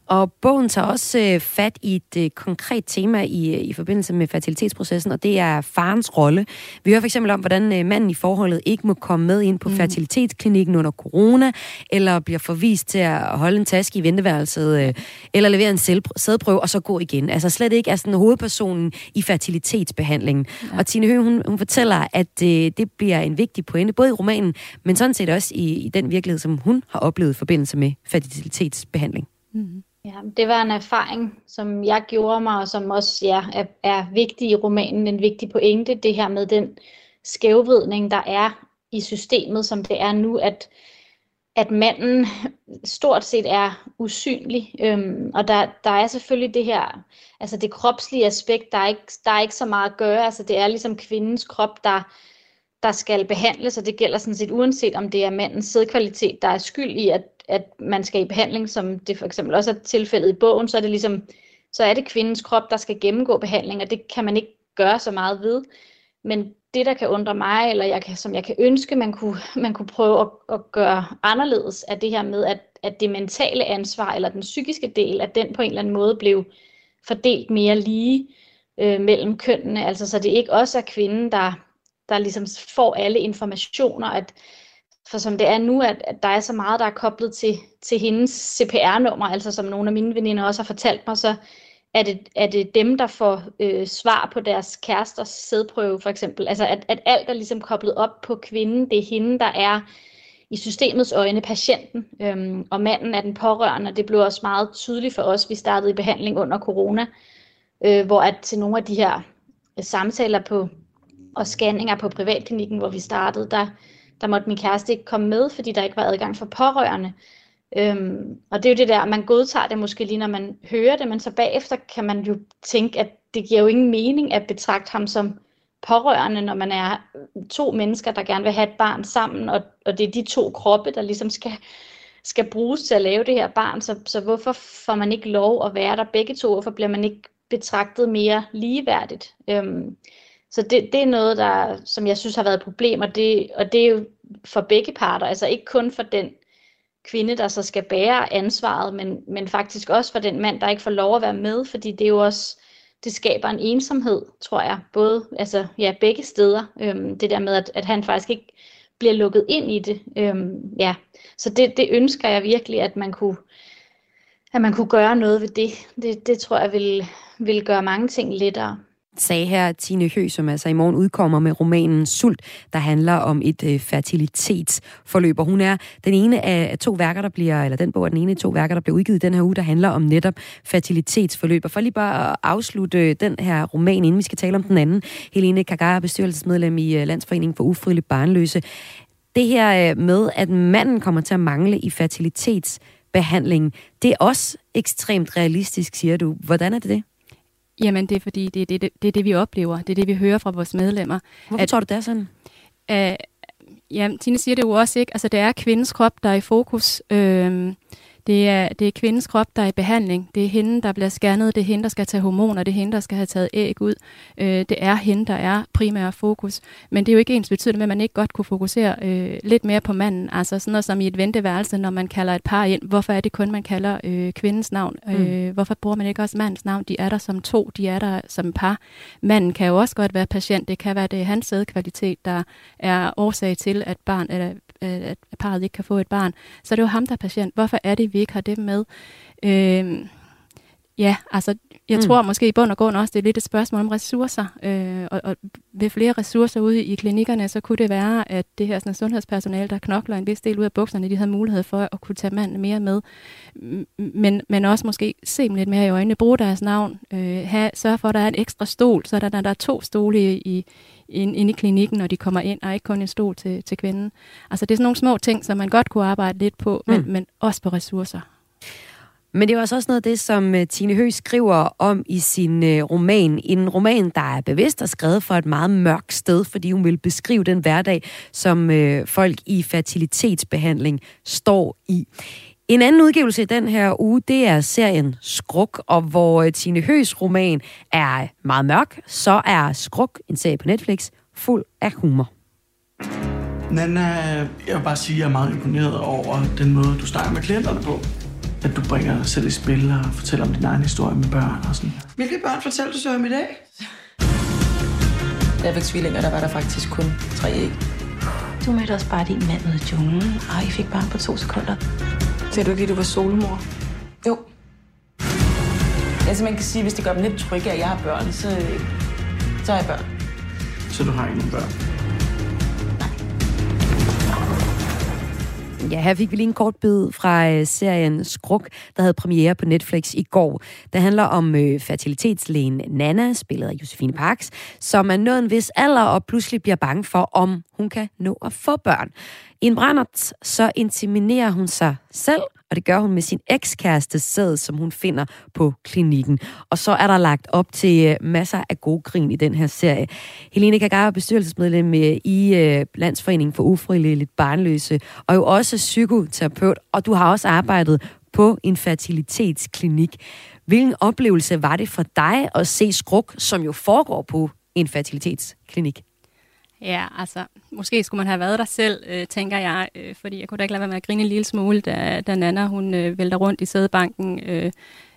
Og bogen tager også øh, fat i et øh, konkret tema i, øh, i forbindelse med fertilitetsprocessen, og det er farens rolle. Vi hører for eksempel om, hvordan øh, manden i forholdet ikke må komme med ind på mm. fertilitetsklinikken under corona, eller bliver forvist til at holde en taske i venteværelset, øh, eller levere en sædprøve, og så gå igen. Altså slet ikke er sådan hovedpersonen i fertilitetsbehandlingen. Ja. Og Tine Høgh, hun, hun fortæller, at øh, det bliver en vigtig pointe, både i romanen, men sådan set også i, i den virkelighed, som hun har oplevet i forbindelse med fertilitetsbehandling. Mm. Ja, det var en erfaring, som jeg gjorde mig, og som også ja, er, er vigtig i romanen, en vigtig pointe, det her med den skævvridning, der er i systemet, som det er nu, at, at manden stort set er usynlig. Øhm, og der, der er selvfølgelig det her, altså det kropslige aspekt, der er, ikke, der er ikke så meget at gøre. Altså det er ligesom kvindens krop, der, der skal behandles, og det gælder sådan set uanset om det er mandens sædkvalitet, der er skyld i, at, at man skal i behandling, som det for eksempel også er tilfældet i bogen, så er det ligesom, så er det kvindens krop, der skal gennemgå behandling, og det kan man ikke gøre så meget ved. Men det, der kan undre mig, eller jeg kan, som jeg kan ønske, man kunne, man kunne prøve at, at gøre anderledes, er det her med, at, at det mentale ansvar, eller den psykiske del, at den på en eller anden måde blev fordelt mere lige øh, mellem kønnene, altså så det ikke også er kvinden, der, der ligesom får alle informationer, at for som det er nu, at, at der er så meget, der er koblet til, til hendes CPR-nummer, altså som nogle af mine veninder også har fortalt mig, så er det, er det dem, der får øh, svar på deres kæresters sædprøve, for eksempel. Altså at, at alt er ligesom koblet op på kvinden. Det er hende, der er i systemets øjne patienten, øhm, og manden er den pårørende. Det blev også meget tydeligt for os. Vi startede i behandling under corona, øh, hvor at til nogle af de her øh, samtaler på og scanninger på privatklinikken, hvor vi startede, der, der måtte min kæreste ikke komme med, fordi der ikke var adgang for pårørende. Øhm, og det er jo det der, man godtager det måske lige, når man hører det, men så bagefter kan man jo tænke, at det giver jo ingen mening at betragte ham som pårørende, når man er to mennesker, der gerne vil have et barn sammen, og, og det er de to kroppe, der ligesom skal, skal bruges til at lave det her barn. Så, så hvorfor får man ikke lov at være der begge to? Hvorfor bliver man ikke betragtet mere ligeværdigt? Øhm, så det, det er noget, der, som jeg synes har været et problem, og det, og det er jo for begge parter, altså ikke kun for den kvinde, der så skal bære ansvaret, men, men faktisk også for den mand, der ikke får lov at være med, fordi det er jo også, det skaber en ensomhed, tror jeg, både, altså ja, begge steder, øhm, det der med, at, at han faktisk ikke bliver lukket ind i det, øhm, ja, så det, det ønsker jeg virkelig, at man kunne, at man kunne gøre noget ved det. Det, det tror jeg vil, vil gøre mange ting lettere sagde her Tine Hø, som altså i morgen udkommer med romanen Sult, der handler om et øh, fertilitetsforløb. Og hun er den ene af to værker, der bliver, eller den bog er den ene af to værker, der bliver udgivet den her uge, der handler om netop fertilitetsforløb. Og for lige bare at afslutte øh, den her roman, inden vi skal tale om den anden, Helene Kagar, bestyrelsesmedlem i øh, Landsforeningen for Ufrivilligt Barnløse. Det her øh, med, at manden kommer til at mangle i fertilitetsbehandling, det er også ekstremt realistisk, siger du. Hvordan er det det? Jamen, det er fordi, det er det, det, det, er det vi oplever. Det er det, vi hører fra vores medlemmer. Hvorfor at, tror du, det er sådan? Uh, ja, Tine siger det jo også, ikke? Altså, det er kvindens krop, der er i fokus. Øh, det er, det er kvindens krop, der er i behandling. Det er hende, der bliver scannet. Det er hende, der skal tage hormoner. Det er hende, der skal have taget æg ud. Øh, det er hende, der er primær fokus. Men det er jo ikke ens betydende med, at man ikke godt kunne fokusere øh, lidt mere på manden. Altså sådan noget som i et venteværelse, når man kalder et par ind. Hvorfor er det kun, man kalder øh, kvindens navn? Mm. Øh, hvorfor bruger man ikke også mandens navn? De er der som to. De er der som par. Manden kan jo også godt være patient. Det kan være, det er hans sædkvalitet, der er årsag til, at barn, eller at parret ikke kan få et barn. Så det er jo ham, der er patient. Hvorfor er det, vi ikke har det med? Øh, ja, altså, jeg mm. tror måske i bund og grund også, det er lidt et spørgsmål om ressourcer. Øh, og, og ved flere ressourcer ude i klinikkerne, så kunne det være, at det her sådan, sundhedspersonale, der knokler en vis del ud af bukserne, de havde mulighed for at kunne tage manden mere med. Men, men også måske se dem lidt mere i øjnene, bruge deres navn, øh, have, sørge for, at der er en ekstra stol, så der, der, der er to stole i, ind, ind i klinikken, når de kommer ind, og ikke kun en stol til, til kvinden. Altså det er sådan nogle små ting, som man godt kunne arbejde lidt på, mm. men, men også på ressourcer. Men det er også noget af det, som øh, Tine Høgh skriver om i sin øh, roman. En roman, der er bevidst og skrevet fra et meget mørkt sted, fordi hun vil beskrive den hverdag, som øh, folk i fertilitetsbehandling står i. En anden udgivelse i den her uge, det er serien Skruk, og hvor Tine Høs roman er meget mørk, så er Skruk, en serie på Netflix, fuld af humor. Nana, jeg vil bare sige, at jeg er meget imponeret over den måde, du snakker med klienterne på. At du bringer dig selv i spil og fortæller om din egen historie med børn og sådan. Hvilke børn fortæller du så om i dag? Da jeg fik tvillinger, der var der faktisk kun tre æg. Du mødte også bare din mand ude i junglen, og I fik barn på to sekunder. Ser du ikke lige, du var solomor? Jo. Altså man kan sige, hvis det gør dem lidt trygge, at jeg har børn, så, så har jeg børn. Så du har ikke nogen børn? Ja, her fik vi lige en kort bid fra øh, serien Skruk, der havde premiere på Netflix i går. Det handler om øh, fertilitetslægen Nana, spillet af Josefine Parks, som er nået en vis alder og pludselig bliver bange for, om hun kan nå at få børn. I en brændert, så intiminerer hun sig selv, og det gør hun med sin ekskæreste sæd, som hun finder på klinikken. Og så er der lagt op til øh, masser af gode grin i den her serie. Helene Kagar er bestyrelsesmedlem øh, i øh, Landsforeningen for Ufrivilligt Barnløse, og jo også psykoterapeut, og du har også arbejdet på en fertilitetsklinik. Hvilken oplevelse var det for dig at se Skruk, som jo foregår på en fertilitetsklinik? Ja, altså, måske skulle man have været der selv, øh, tænker jeg, øh, fordi jeg kunne da ikke lade være med at grine en lille smule, da, da Nana, hun øh, vælter rundt i sædebanken, øh,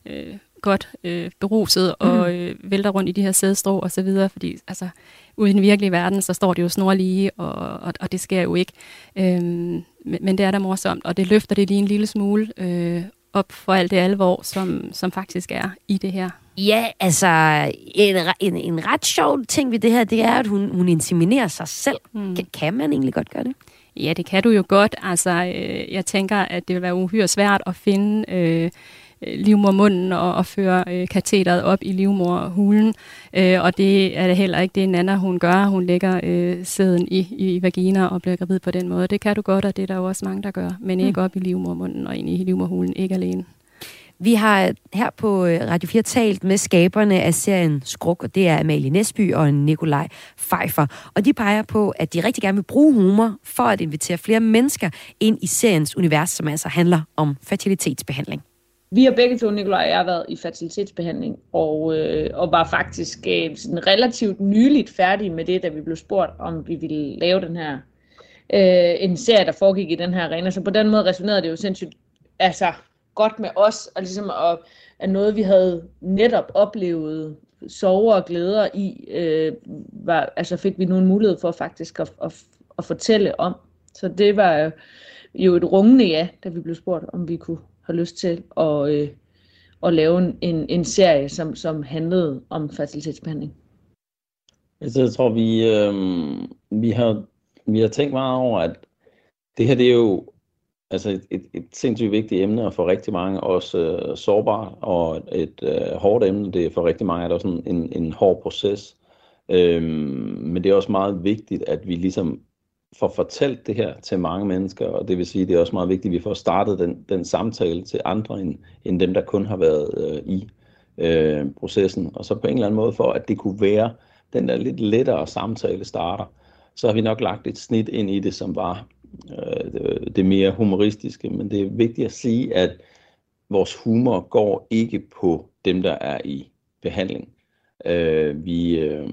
øh, godt øh, beruset, og mhm. øh, vælter rundt i de her sædestrå og så videre, fordi altså, ude i den virkelige verden, så står det jo snorlige, og, og, og det sker jo ikke. Øhm, men, men det er da morsomt, og det løfter det lige en lille smule øh, op for alt det alvor, som, som faktisk er i det her. Ja, altså, en, en, en ret sjov ting ved det her, det er, at hun, hun inseminerer sig selv. Mm. Kan, kan man egentlig godt gøre det? Ja, det kan du jo godt. Altså, øh, jeg tænker, at det vil være uhyre svært at finde øh, livmormunden og, og føre øh, katheteret op i livmorhulen. Øh, og det er det heller ikke det, Nana hun gør. Hun lægger øh, sæden i, i vagina og bliver gravid på den måde. Det kan du godt, og det er der jo også mange, der gør. Men ikke mm. op i livmormunden og ind i livmorhulen, ikke alene. Vi har her på øh, Radio 4 talt med skaberne af serien Skruk, og det er Amalie Nesby og Nikolaj Pfeiffer. Og de peger på, at de rigtig gerne vil bruge humor for at invitere flere mennesker ind i seriens univers, som altså handler om fertilitetsbehandling. Vi har begge to, Nikolaj og jeg, har været i fertilitetsbehandling, og, øh, og var faktisk øh, sådan relativt nyligt færdige med det, da vi blev spurgt, om vi ville lave den her øh, en serie, der foregik i den her arena. Så på den måde resonerede det jo sindssygt altså, godt med os, og ligesom at, at noget, vi havde netop oplevet sover og glæder i, øh, var, altså fik vi nu en mulighed for faktisk at, at, at fortælle om. Så det var jo et rungende ja, da vi blev spurgt, om vi kunne have lyst til at, øh, at lave en, en, en serie, som, som handlede om fertilitetsbehandling. Altså, jeg tror, vi, øh, vi, har, vi har tænkt meget over, at det her det er jo altså et, et, et sindssygt vigtigt emne, og for rigtig mange også øh, sårbart, og et øh, hårdt emne. Det er for rigtig mange er der også en, en hård proces. Øhm, men det er også meget vigtigt, at vi ligesom får fortalt det her til mange mennesker, og det vil sige, det er også meget vigtigt, at vi får startet den, den samtale til andre, end, end dem, der kun har været øh, i øh, processen. Og så på en eller anden måde, for at det kunne være den der lidt lettere samtale starter, så har vi nok lagt et snit ind i det, som var Øh, det, mere humoristiske. Men det er vigtigt at sige, at vores humor går ikke på dem, der er i behandling. Øh, vi øh,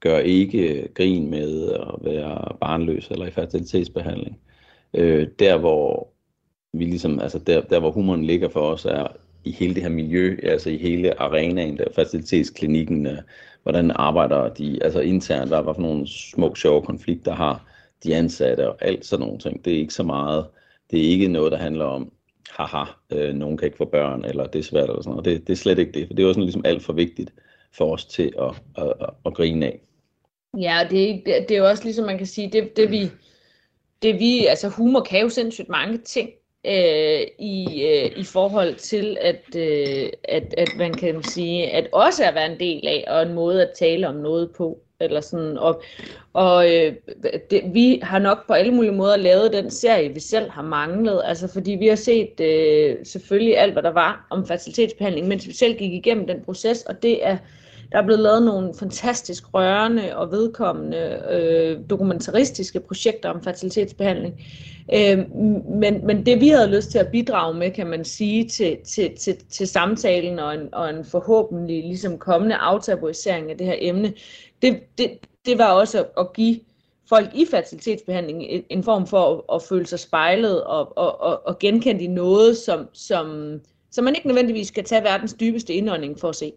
gør ikke grin med at være barnløs eller i fertilitetsbehandling. Øh, der hvor vi ligesom, altså der, der hvor humoren ligger for os er i hele det her miljø, altså i hele arenaen, der facilitetsklinikken, øh, hvordan arbejder de, altså internt, hvad, hvad for nogle små, sjove konflikter har de ansatte og alt sådan nogle ting. Det er ikke så meget, det er ikke noget, der handler om, haha, øh, nogen kan ikke få børn, eller det er svært, eller sådan noget. Det, det er slet ikke det, for det er jo sådan ligesom alt for vigtigt for os til at, at, at, at grine af. Ja, det, det, det er jo også ligesom man kan sige, det, det vi, det vi, altså humor kan jo sindssygt mange ting øh, i, øh, i forhold til at, øh, at, at man kan sige, at også at være en del af, og en måde at tale om noget på. Eller sådan, og og øh, det, vi har nok på alle mulige måder lavet den serie, vi selv har manglet. Altså fordi vi har set øh, selvfølgelig alt, hvad der var om fertilitetsbehandling, mens vi selv gik igennem den proces, og det er der er blevet lavet nogle fantastisk rørende og vedkommende øh, dokumentaristiske projekter om fertilitetsbehandling. Øh, men, men det vi havde lyst til at bidrage med, kan man sige, til, til, til, til samtalen og en, og en forhåbentlig ligesom kommende aftabuisering af det her emne, det, det, det var også at give folk i fertilitetsbehandling en form for at, at føle sig spejlet og, og, og, og genkendt i noget, som, som, som man ikke nødvendigvis skal tage verdens dybeste indånding for at se.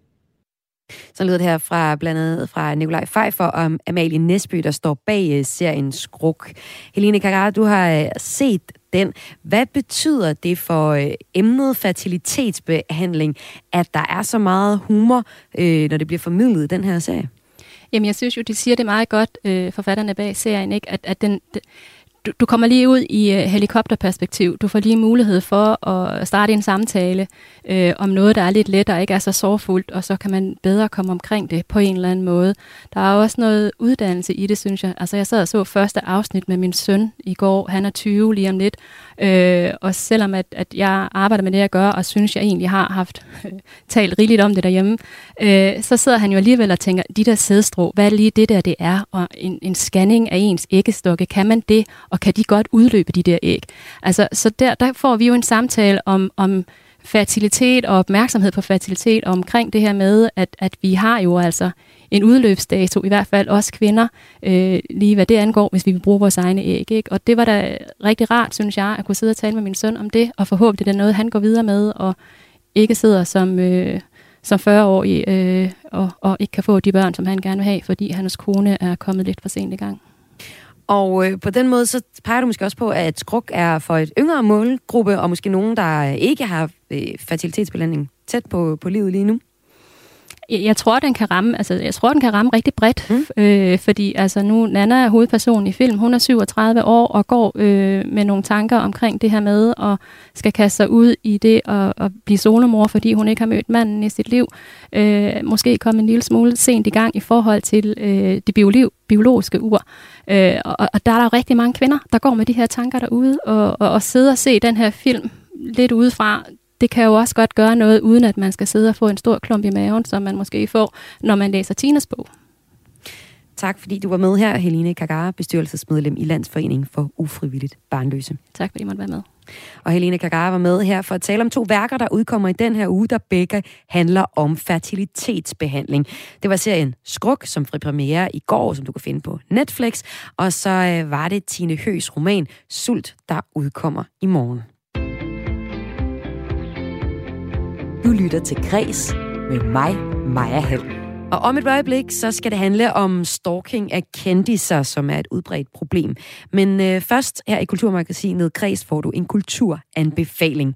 Så lyder det her fra blandt andet fra Nikolaj Pfeiffer om Amalie Nesby, der står bag øh, serien Skruk. Helene Kagar, du har øh, set den. Hvad betyder det for øh, emnet fertilitetsbehandling, at der er så meget humor, øh, når det bliver formidlet i den her serie? Jamen, jeg synes jo, de siger det meget godt, øh, forfatterne bag serien, ikke? At, at den, du, du kommer lige ud i uh, helikopterperspektiv. Du får lige mulighed for at starte en samtale uh, om noget, der er lidt let og ikke er så sorgfuldt, og så kan man bedre komme omkring det på en eller anden måde. Der er også noget uddannelse i det, synes jeg. Altså, jeg sad og så første afsnit med min søn i går. Han er 20 lige om lidt. Uh, og selvom at, at jeg arbejder med det, jeg gør, og synes, jeg egentlig har haft talt rigeligt om det derhjemme, uh, så sidder han jo alligevel og tænker, de der sædstrå, hvad er lige det der, det er? Og en, en scanning af ens æggestokke, kan man det? Og kan de godt udløbe de der æg? Altså, så der, der får vi jo en samtale om, om fertilitet og opmærksomhed på fertilitet og omkring det her med, at, at vi har jo altså en udløbsdato, i hvert fald også kvinder, øh, lige hvad det angår, hvis vi vil bruge vores egne æg. Ikke? Og det var da rigtig rart, synes jeg, at kunne sidde og tale med min søn om det, og forhåbentlig det er noget, han går videre med, og ikke sidder som, øh, som 40-årig øh, og, og ikke kan få de børn, som han gerne vil have, fordi hans kone er kommet lidt for sent i gang. Og øh, på den måde, så peger du måske også på, at skruk er for et yngre målgruppe, og måske nogen, der ikke har øh, fertilitetsbelanding tæt på, på livet lige nu. Jeg tror, den kan ramme, altså, jeg tror, den kan ramme rigtig bredt, mm. øh, fordi altså, nu Nana er hovedpersonen i film, hun er 37 år og går øh, med nogle tanker omkring det her med at skal kaste sig ud i det at, at blive solomor, fordi hun ikke har mødt manden i sit liv. Øh, måske komme en lille smule sent i gang i forhold til øh, det bioliv, biologiske ur. Øh, og, og der er der rigtig mange kvinder, der går med de her tanker derude, og, og, og sidder og se den her film lidt udefra, det kan jo også godt gøre noget, uden at man skal sidde og få en stor klump i maven, som man måske får, når man læser Tinas bog. Tak fordi du var med her, Helene Kagara, bestyrelsesmedlem i Landsforeningen for Ufrivilligt Barnløse. Tak fordi I måtte være med. Og Helene Kagara var med her for at tale om to værker, der udkommer i den her uge, der begge handler om fertilitetsbehandling. Det var serien Skruk, som fri premiere i går, som du kan finde på Netflix. Og så øh, var det Tine Høs roman Sult, der udkommer i morgen. Du lytter til Græs med mig, Maja Hall. Og om et øjeblik, så skal det handle om stalking af kendiser, som er et udbredt problem. Men øh, først her i Kulturmagasinet Græs får du en kulturanbefaling.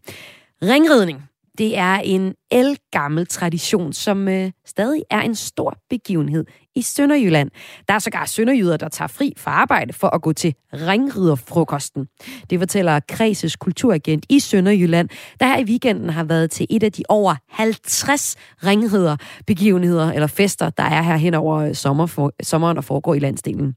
Ringridning, det er en elgammel tradition, som øh, stadig er en stor begivenhed i Sønderjylland. Der er sågar sønderjyder, der tager fri fra arbejde for at gå til ringriderfrokosten. Det fortæller Kreses kulturagent i Sønderjylland, der her i weekenden har været til et af de over 50 ringriderbegivenheder eller fester, der er her hen over sommer for, sommeren og foregår i landsdelen.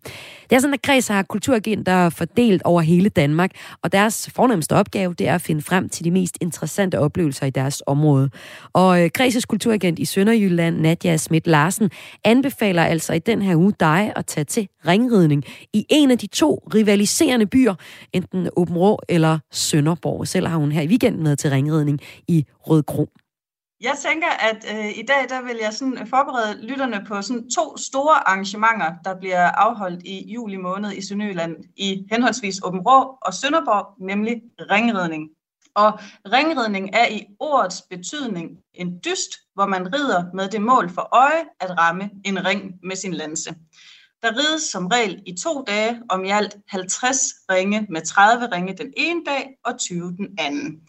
Det er sådan, at Kreds har kulturagenter fordelt over hele Danmark, og deres fornemmeste opgave det er at finde frem til de mest interessante oplevelser i deres område. Og øh, Kreses kulturagent i Sønderjylland, Nadia Schmidt Larsen, anbefaler altså i den her uge dig at tage til ringridning i en af de to rivaliserende byer, enten Åben Rå eller Sønderborg. Selv har hun her i weekenden med til ringridning i Rødkro. Jeg tænker, at øh, i dag der vil jeg sådan forberede lytterne på sådan to store arrangementer, der bliver afholdt i juli måned i Sønderjylland i henholdsvis Åben Rå og Sønderborg, nemlig ringridning. Og ringridning er i ordets betydning en dyst, hvor man rider med det mål for øje at ramme en ring med sin lanse. Der rides som regel i to dage om i alt 50 ringe med 30 ringe den ene dag og 20 den anden.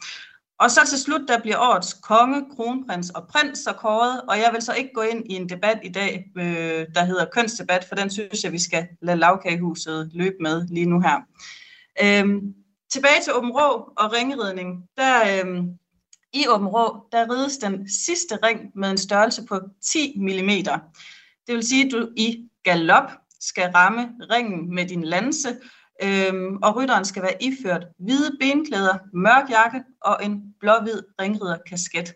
Og så til slut, der bliver årets konge, kronprins og prins så kåret, og jeg vil så ikke gå ind i en debat i dag, øh, der hedder kønsdebat, for den synes jeg, vi skal lade lavkagehuset løbe med lige nu her. Øhm, tilbage til Åben Rå og ringridning. Der, øhm, i Åben Rå, der rides den sidste ring med en størrelse på 10 mm. Det vil sige, at du i galop skal ramme ringen med din lanse, øhm, og rytteren skal være iført hvide benklæder, mørk jakke og en blå-hvid ringriderkasket.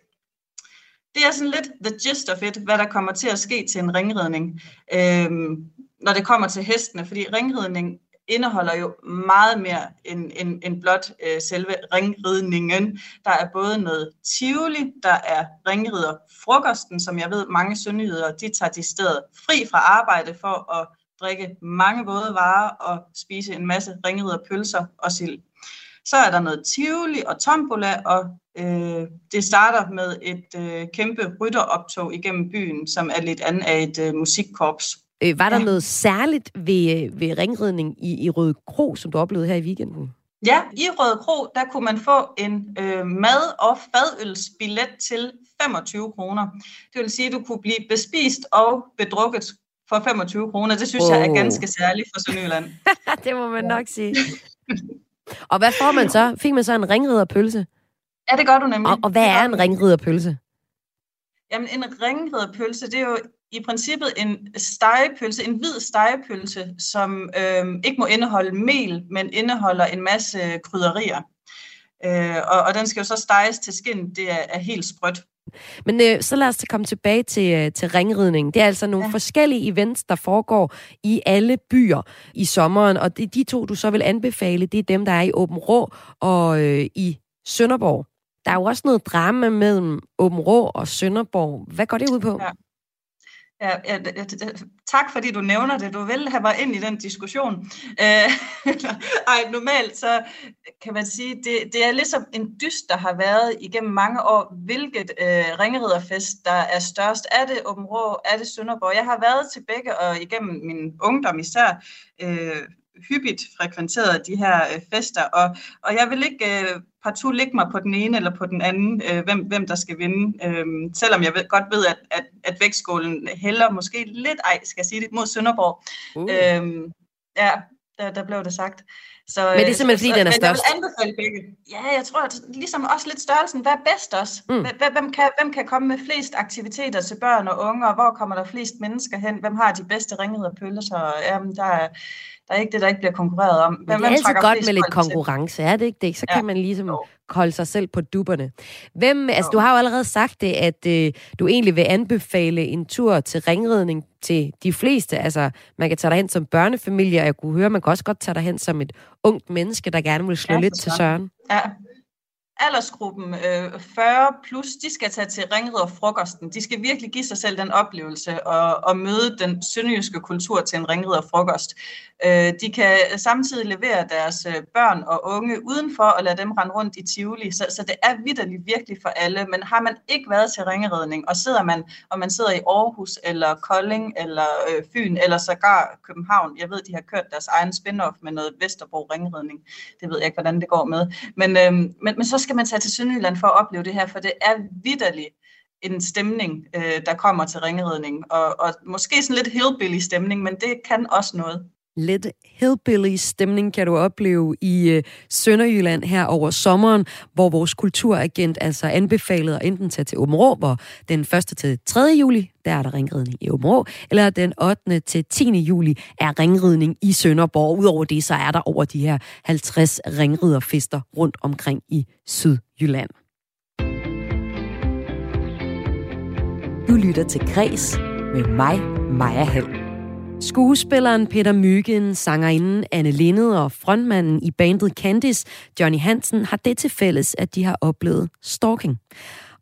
Det er sådan lidt the gist of it, hvad der kommer til at ske til en ringridning, øhm, når det kommer til hestene, fordi ringridning indeholder jo meget mere end, end, end blot øh, selve ringridningen. Der er både noget tivoli, der er ringriderfrokosten, som jeg ved mange sønderjyder, de tager de stedet fri fra arbejde for at drikke mange våde varer og spise en masse ringriderpølser og sild. Så er der noget tivoli og tombola, og øh, det starter med et øh, kæmpe rytteroptog igennem byen, som er lidt andet af et øh, musikkorps. Øh, var der ja. noget særligt ved, ved ringridning i, i Røde Kro, som du oplevede her i weekenden? Ja, i Røde Kro, der kunne man få en øh, mad- og fadølsbillet til 25 kroner. Det vil sige, at du kunne blive bespist og bedrukket for 25 kroner. Det synes oh. jeg er ganske særligt for Sønderjylland. det må man nok sige. og hvad får man så? Fik man så en ringriderpølse? Ja, det gør du nemlig. Og, og hvad er en ringriderpølse? Jamen, en ringriderpølse, det er jo i princippet en stegepølse, en hvid stegepølse, som øh, ikke må indeholde mel, men indeholder en masse krydderier. Øh, og, og den skal jo så steges til skin, det er, er helt sprødt. Men øh, så lad os komme tilbage til, øh, til ringridning. Det er altså nogle ja. forskellige events, der foregår i alle byer i sommeren, og det, de to, du så vil anbefale, det er dem, der er i Åben Rå og øh, i Sønderborg. Der er jo også noget drama mellem Åben Rå og Sønderborg. Hvad går det ud på? Ja. Ja, ja, tak fordi du nævner det. Du vil have mig ind i den diskussion. Øh, ej, normalt så kan man sige, det, det er ligesom en dyst, der har været igennem mange år, hvilket øh, ringeriderfest, der er størst. Er det Åben Rå? Er det Sønderborg? Jeg har været til begge, og igennem min ungdom især, øh, hyppigt frekventeret de her øh, fester, og, og jeg vil ikke øh, partout ligge mig på den ene eller på den anden, øh, hvem, hvem der skal vinde, øh, selvom jeg ved, godt ved, at, at, at vægtskålen hælder måske lidt, ej, skal jeg sige det, mod Sønderborg. Uh. Øh, ja, der, der blev det sagt. Så, men det er simpelthen, fordi så, den er størst? jeg vil anbefale begge. Ja, jeg tror, at ligesom også lidt størrelsen, hvad er bedst også? Mm. Hvem, kan, hvem kan komme med flest aktiviteter til børn og unge, og hvor kommer der flest mennesker hen? Hvem har de bedste ringede pølser? Jamen, der er, der er ikke det, der ikke bliver konkurreret om. Men det er altid godt med lidt konkurrence, er det ikke det? Så kan ja. man ligesom kolde sig selv på dupperne. Hvem, altså, du har jo allerede sagt det, at øh, du egentlig vil anbefale en tur til ringridning til de fleste. Altså, man kan tage dig hen som børnefamilie, og jeg kunne høre, man kan også godt tage dig hen som et ungt menneske, der gerne vil slå ja, lidt til søren. Ja, aldersgruppen øh, 40 plus, de skal tage til ringriderfrokosten. De skal virkelig give sig selv den oplevelse og, og møde den sønderjyske kultur til en ringriderfrokost. Øh, de kan samtidig levere deres øh, børn og unge udenfor og lade dem rende rundt i Tivoli. Så, så det er vidderligt virkelig for alle. Men har man ikke været til ringeredning, og sidder man, og man sidder i Aarhus eller Kolding eller øh, Fyn eller sågar København, jeg ved, de har kørt deres egen spin-off med noget Vesterbro ringredning. Det ved jeg ikke, hvordan det går med. Men, øh, men, men så skal man tage til Sønderjylland for at opleve det her, for det er vidderligt en stemning, øh, der kommer til ringredning. Og, og måske sådan lidt hillbilly stemning, men det kan også noget lidt hillbilly stemning kan du opleve i øh, Sønderjylland her over sommeren, hvor vores kulturagent altså anbefalede at enten tage til Åben hvor den 1. til 3. juli, der er der ringridning i Åben eller den 8. til 10. juli er ringridning i Sønderborg. Udover det, så er der over de her 50 ringriderfester rundt omkring i Sydjylland. Du lytter til Kres med mig, Maja Hall. Skuespilleren Peter Myggen, sangerinden Anne Linde og frontmanden i bandet Candice, Johnny Hansen, har det til fælles, at de har oplevet stalking.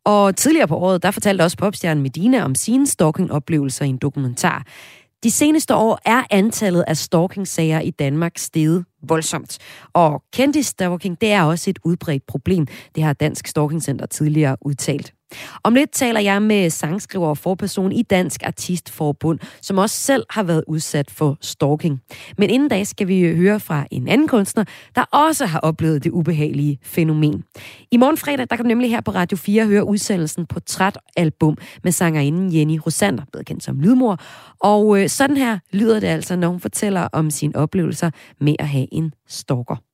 Og tidligere på året, der fortalte også popstjernen Medina om sine stalking-oplevelser i en dokumentar. De seneste år er antallet af stalking-sager i Danmark steget voldsomt. Og kendis stalking, det er også et udbredt problem. Det har Dansk Stalking Center tidligere udtalt. Om lidt taler jeg med sangskriver og forperson i Dansk Artistforbund, som også selv har været udsat for stalking. Men inden da skal vi høre fra en anden kunstner, der også har oplevet det ubehagelige fænomen. I morgen fredag, der kan du nemlig her på Radio 4 høre udsendelsen Portrætalbum med sangerinden Jenny Rosander, blevet kendt som lydmor. Og øh, sådan her lyder det altså, når hun fortæller om sine oplevelser med at have en stalker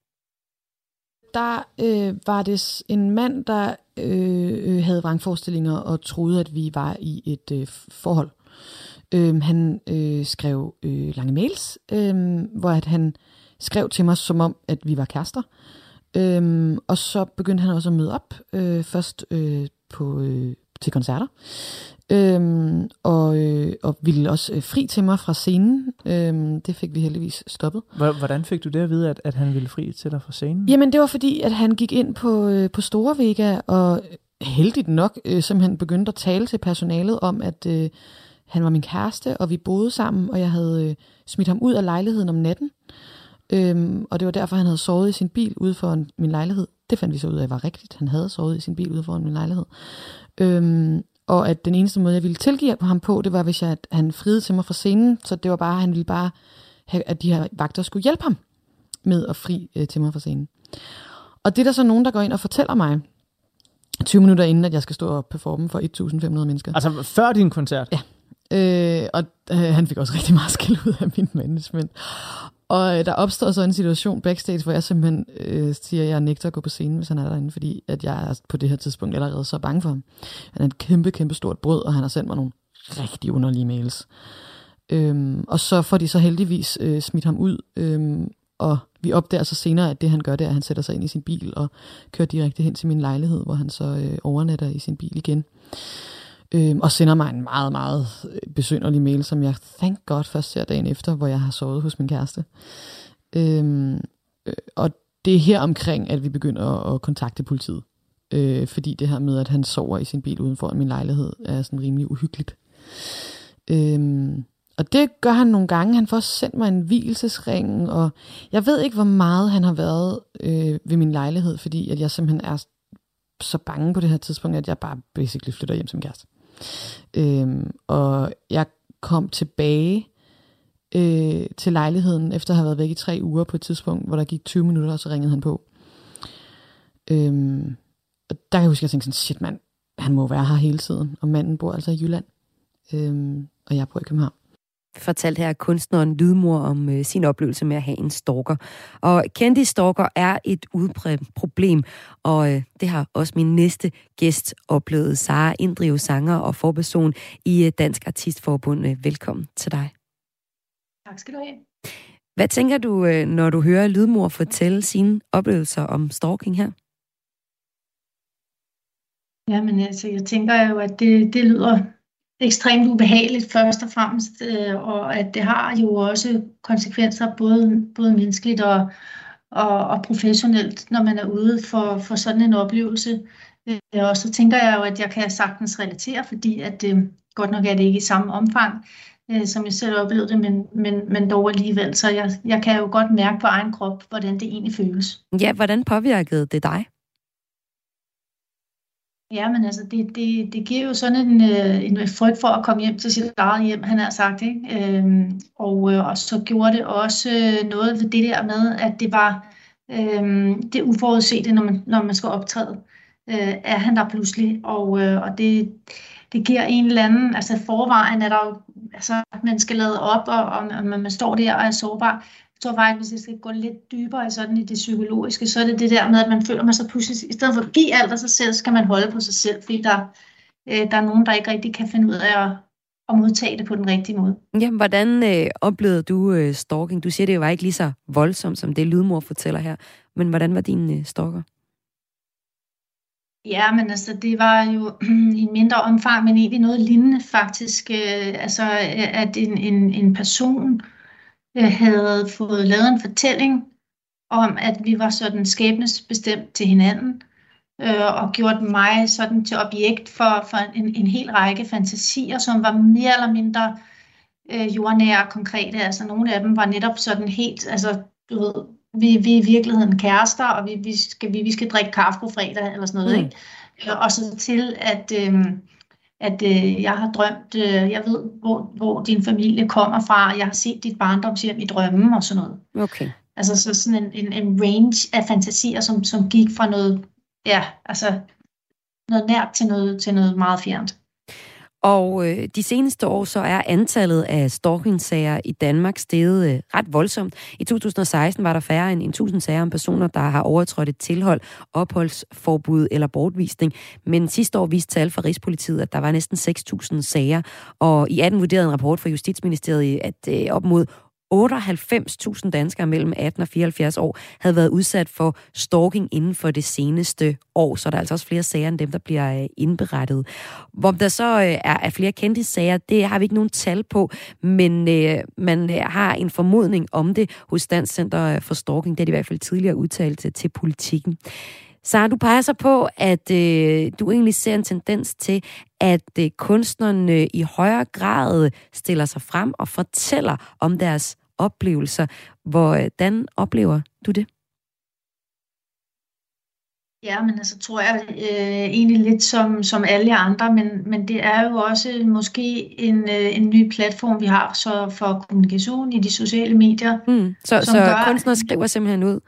der øh, var det en mand, der øh, øh, havde vrangforestillinger og troede, at vi var i et øh, forhold. Øh, han øh, skrev øh, lange mails, øh, hvor at han skrev til mig, som om, at vi var kærester. Øh, og så begyndte han også at møde op, øh, først øh, på øh, til koncerter, øhm, og, øh, og ville også øh, fri til mig fra scenen. Øhm, det fik vi heldigvis stoppet. Hvordan fik du det at vide, at, at han ville fri til dig fra scenen? Jamen, det var fordi, at han gik ind på, øh, på Store Vega, og heldigt nok øh, simpelthen begyndte at tale til personalet om, at øh, han var min kæreste, og vi boede sammen, og jeg havde øh, smidt ham ud af lejligheden om natten. Øhm, og det var derfor, han havde sovet i sin bil ude for min lejlighed. Det fandt vi så ud af, var rigtigt. Han havde sovet i sin bil ude foran min lejlighed. Øhm, og at den eneste måde, jeg ville tilgive ham på, det var, hvis jeg, at han friede til mig fra scenen. Så det var bare, han ville bare have, at de her vagter skulle hjælpe ham med at fri øh, til mig fra scenen. Og det er der så nogen, der går ind og fortæller mig, 20 minutter inden, at jeg skal stå og performe for 1.500 mennesker. Altså før din koncert? Ja. Øh, og øh, han fik også rigtig meget skæld ud af min management. Og øh, der opstår så en situation backstage, hvor jeg simpelthen øh, siger, at jeg nægter at gå på scenen, hvis han er derinde, fordi at jeg er på det her tidspunkt allerede så bange for ham. Han er et kæmpe, kæmpe stort brød, og han har sendt mig nogle rigtig underlige mails. Øhm, og så får de så heldigvis øh, smidt ham ud, øhm, og vi opdager så senere, at det han gør, det er, at han sætter sig ind i sin bil og kører direkte hen til min lejlighed, hvor han så øh, overnatter i sin bil igen øh, og sender mig en meget, meget øh, besynderlig mail, som jeg thank God først ser dagen efter, hvor jeg har sovet hos min kæreste. Øhm, øh, og det er her omkring, at vi begynder at, at kontakte politiet. Øh, fordi det her med, at han sover i sin bil udenfor min lejlighed, er sådan rimelig uhyggeligt. Øhm, og det gør han nogle gange. Han får sendt mig en hvilesesring, og jeg ved ikke, hvor meget han har været øh, ved min lejlighed, fordi at jeg simpelthen er så bange på det her tidspunkt, at jeg bare basically flytter hjem som kæreste. Øhm, og jeg kom tilbage øh, til lejligheden, efter at have været væk i tre uger på et tidspunkt, hvor der gik 20 minutter, og så ringede han på. Øhm, og der kan jeg huske, at jeg tænkte sådan, shit mand, han må være her hele tiden, og manden bor altså i Jylland, øhm, og jeg bor i København fortalte her kunstneren Lydmor om øh, sin oplevelse med at have en stalker. Og Candy Stalker er et udbredt problem, og øh, det har også min næste gæst oplevet, Sara Indrive, sanger og forperson i øh, Dansk Artistforbund. Øh, velkommen til dig. Tak skal du have. Hvad tænker du, øh, når du hører Lydmor fortælle sine oplevelser om stalking her? Jamen altså, jeg tænker jo, at det, det lyder ekstremt ubehageligt først og fremmest, øh, og at det har jo også konsekvenser både, både menneskeligt og, og, og professionelt, når man er ude for, for sådan en oplevelse. Øh, og så tænker jeg jo, at jeg kan sagtens relatere, fordi at øh, godt nok er det ikke i samme omfang, øh, som jeg selv oplevede det, men, men, men dog alligevel. Så jeg, jeg kan jo godt mærke på egen krop, hvordan det egentlig føles. Ja, hvordan påvirkede det dig? Ja, men altså, det, det, det giver jo sådan en, øh, en frygt for at komme hjem til sit eget hjem, han har sagt. Ikke? Øhm, og, øh, og så gjorde det også øh, noget ved det der med, at det var øhm, det uforudsete, når man, når man skal optræde. Øh, er han der pludselig? Og, øh, og det, det giver en eller anden, altså forvejen er der jo, altså man skal lade op, og, og man, man står der og er sårbar. Jeg tror faktisk, hvis jeg skal gå lidt dybere i sådan i det psykologiske, så er det det der med, at man føler man så pludselig, i stedet for at give alt af sig selv, skal man holde på sig selv, fordi der, øh, der er nogen, der ikke rigtig kan finde ud af at, at modtage det på den rigtige måde. Ja, hvordan øh, oplevede du øh, stalking? Du siger, det var ikke lige så voldsomt, som det lydmor fortæller her. Men hvordan var din øh, stalker? Ja, men altså, det var jo i mindre omfang, men egentlig noget lignende faktisk. Øh, altså, at en, en, en person øh, havde fået lavet en fortælling om, at vi var sådan skæbnesbestemt til hinanden, øh, og gjort mig sådan til objekt for, for en, en hel række fantasier, som var mere eller mindre øh, jordnære og konkrete. Altså, nogle af dem var netop sådan helt, altså, du ved, vi, vi er i virkeligheden kærester, og vi, vi, skal, vi, vi skal drikke kaffe på fredag, eller sådan noget. Mm. Ikke? Og så til, at, øh, at øh, jeg har drømt, øh, jeg ved, hvor, hvor din familie kommer fra, jeg har set dit barndomshjem i drømmen og sådan noget. Okay. Altså så sådan en, en, en range af fantasier, som, som gik fra noget, ja, altså noget nært til noget, til noget meget fjernt. Og øh, de seneste år så er antallet af stalking-sager i Danmark steget øh, ret voldsomt. I 2016 var der færre end 1000 sager om personer, der har overtrådt et tilhold, opholdsforbud eller bortvisning. Men sidste år viste tal fra Rigspolitiet, at der var næsten 6.000 sager. Og i 18 vurderede en rapport fra Justitsministeriet, at øh, op mod 98.000 danskere mellem 18 og 74 år havde været udsat for stalking inden for det seneste år, så der er altså også flere sager end dem, der bliver øh, indberettet. Hvor der så øh, er flere kendte sager, det har vi ikke nogen tal på, men øh, man har en formodning om det hos Dansk Center for Stalking. Det er de i hvert fald tidligere udtalt til politikken. Så du peger så på, at øh, du egentlig ser en tendens til, at øh, kunstnerne i højere grad stiller sig frem og fortæller om deres oplevelser. Hvordan oplever du det? Ja, men altså tror jeg øh, egentlig lidt som, som alle andre, men, men det er jo også måske en, øh, en ny platform, vi har så for kommunikation i de sociale medier. Mm. Så, så gør, kunstnere skriver simpelthen ud,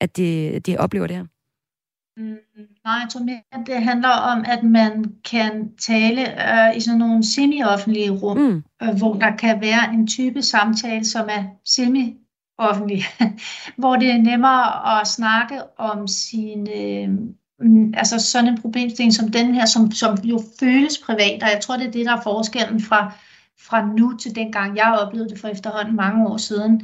at de, de oplever det her? Mm, nej, jeg tror mere, at det handler om, at man kan tale øh, i sådan nogle semi-offentlige rum, mm. øh, hvor der kan være en type samtale, som er semi-offentlig, hvor det er nemmere at snakke om sine, øh, altså sådan en problemstilling som den her, som, som jo føles privat, og jeg tror, det er det, der er forskellen fra, fra nu til dengang, jeg oplevede det for efterhånden mange år siden,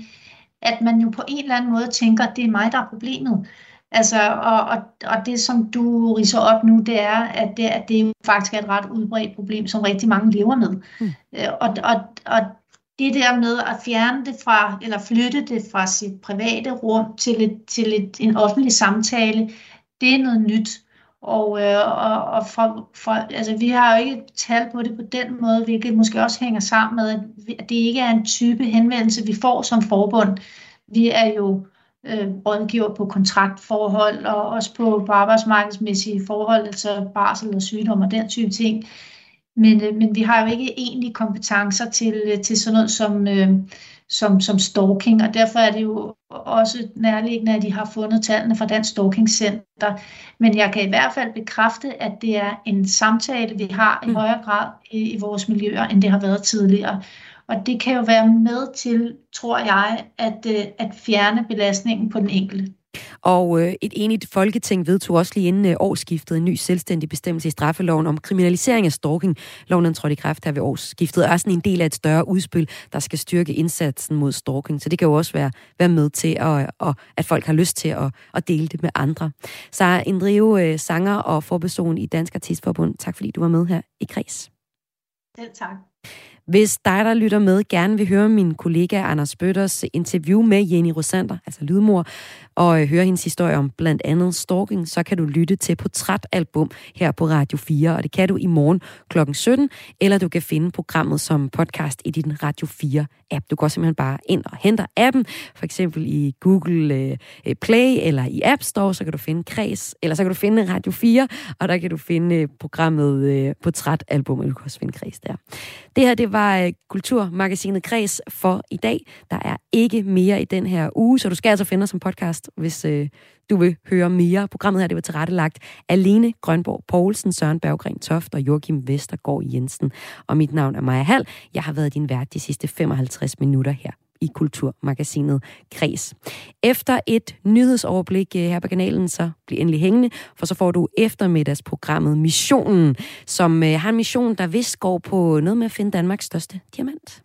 at man jo på en eller anden måde tænker, at det er mig, der er problemet. Altså, og, og, og det, som du riser op nu, det er, at det, at det faktisk er et ret udbredt problem, som rigtig mange lever med. Mm. Og, og, og det der med at fjerne det fra, eller flytte det fra sit private rum til, et, til et, en offentlig samtale, det er noget nyt. Og, øh, og, og for, for, altså, vi har jo ikke tal på det på den måde, hvilket måske også hænger sammen med, at det ikke er en type henvendelse, vi får som forbund. Vi er jo øh, rådgiver på kontraktforhold og også på, på arbejdsmarkedsmæssige forhold, altså barsel og sygdom og den type ting. Men, øh, men vi har jo ikke egentlig kompetencer til, øh, til sådan noget som, øh, som, som stalking, og derfor er det jo også nærliggende, at de har fundet tallene fra Dansk Stalking Center. Men jeg kan i hvert fald bekræfte, at det er en samtale, vi har i mm. højere grad i, i vores miljøer, end det har været tidligere. Og det kan jo være med til, tror jeg, at, øh, at fjerne belastningen på den enkelte. Og øh, et enigt folketing vedtog også lige inden øh, årsskiftet en ny selvstændig bestemmelse i straffeloven om kriminalisering af stalking. Loven er trådte i kraft her ved årsskiftet, og er sådan en del af et større udspil, der skal styrke indsatsen mod stalking. Så det kan jo også være, være med til, at, og, at folk har lyst til at, at dele det med andre. Så Indrive, sanger og forperson i Dansk Artistforbund, tak fordi du var med her i Kreds. Selv tak. Hvis dig, der lytter med, gerne vil høre min kollega Anders Bøtters interview med Jenny Rosander, altså lydmor, og øh, høre hendes historie om blandt andet stalking, så kan du lytte til Portrætalbum her på Radio 4, og det kan du i morgen kl. 17, eller du kan finde programmet som podcast i din Radio 4-app. Du går simpelthen bare ind og henter appen, for eksempel i Google øh, Play eller i App Store, så kan du finde Kreds, eller så kan du finde Radio 4, og der kan du finde øh, programmet øh, Portrætalbum, og du kan også finde Kreds der. Det her, det var øh, Kulturmagasinet Kreds for i dag. Der er ikke mere i den her uge, så du skal altså finde os som podcast hvis øh, du vil høre mere. Programmet her det var tilrettelagt alene Grønborg Poulsen, Søren Berggren Toft og Joachim Vestergaard Jensen. Og mit navn er Maja Hall. Jeg har været din vært de sidste 55 minutter her i Kulturmagasinet Kres. Efter et nyhedsoverblik øh, her på kanalen, så bliv endelig hængende, for så får du eftermiddagsprogrammet Missionen, som øh, har en mission, der vist går på noget med at finde Danmarks største diamant.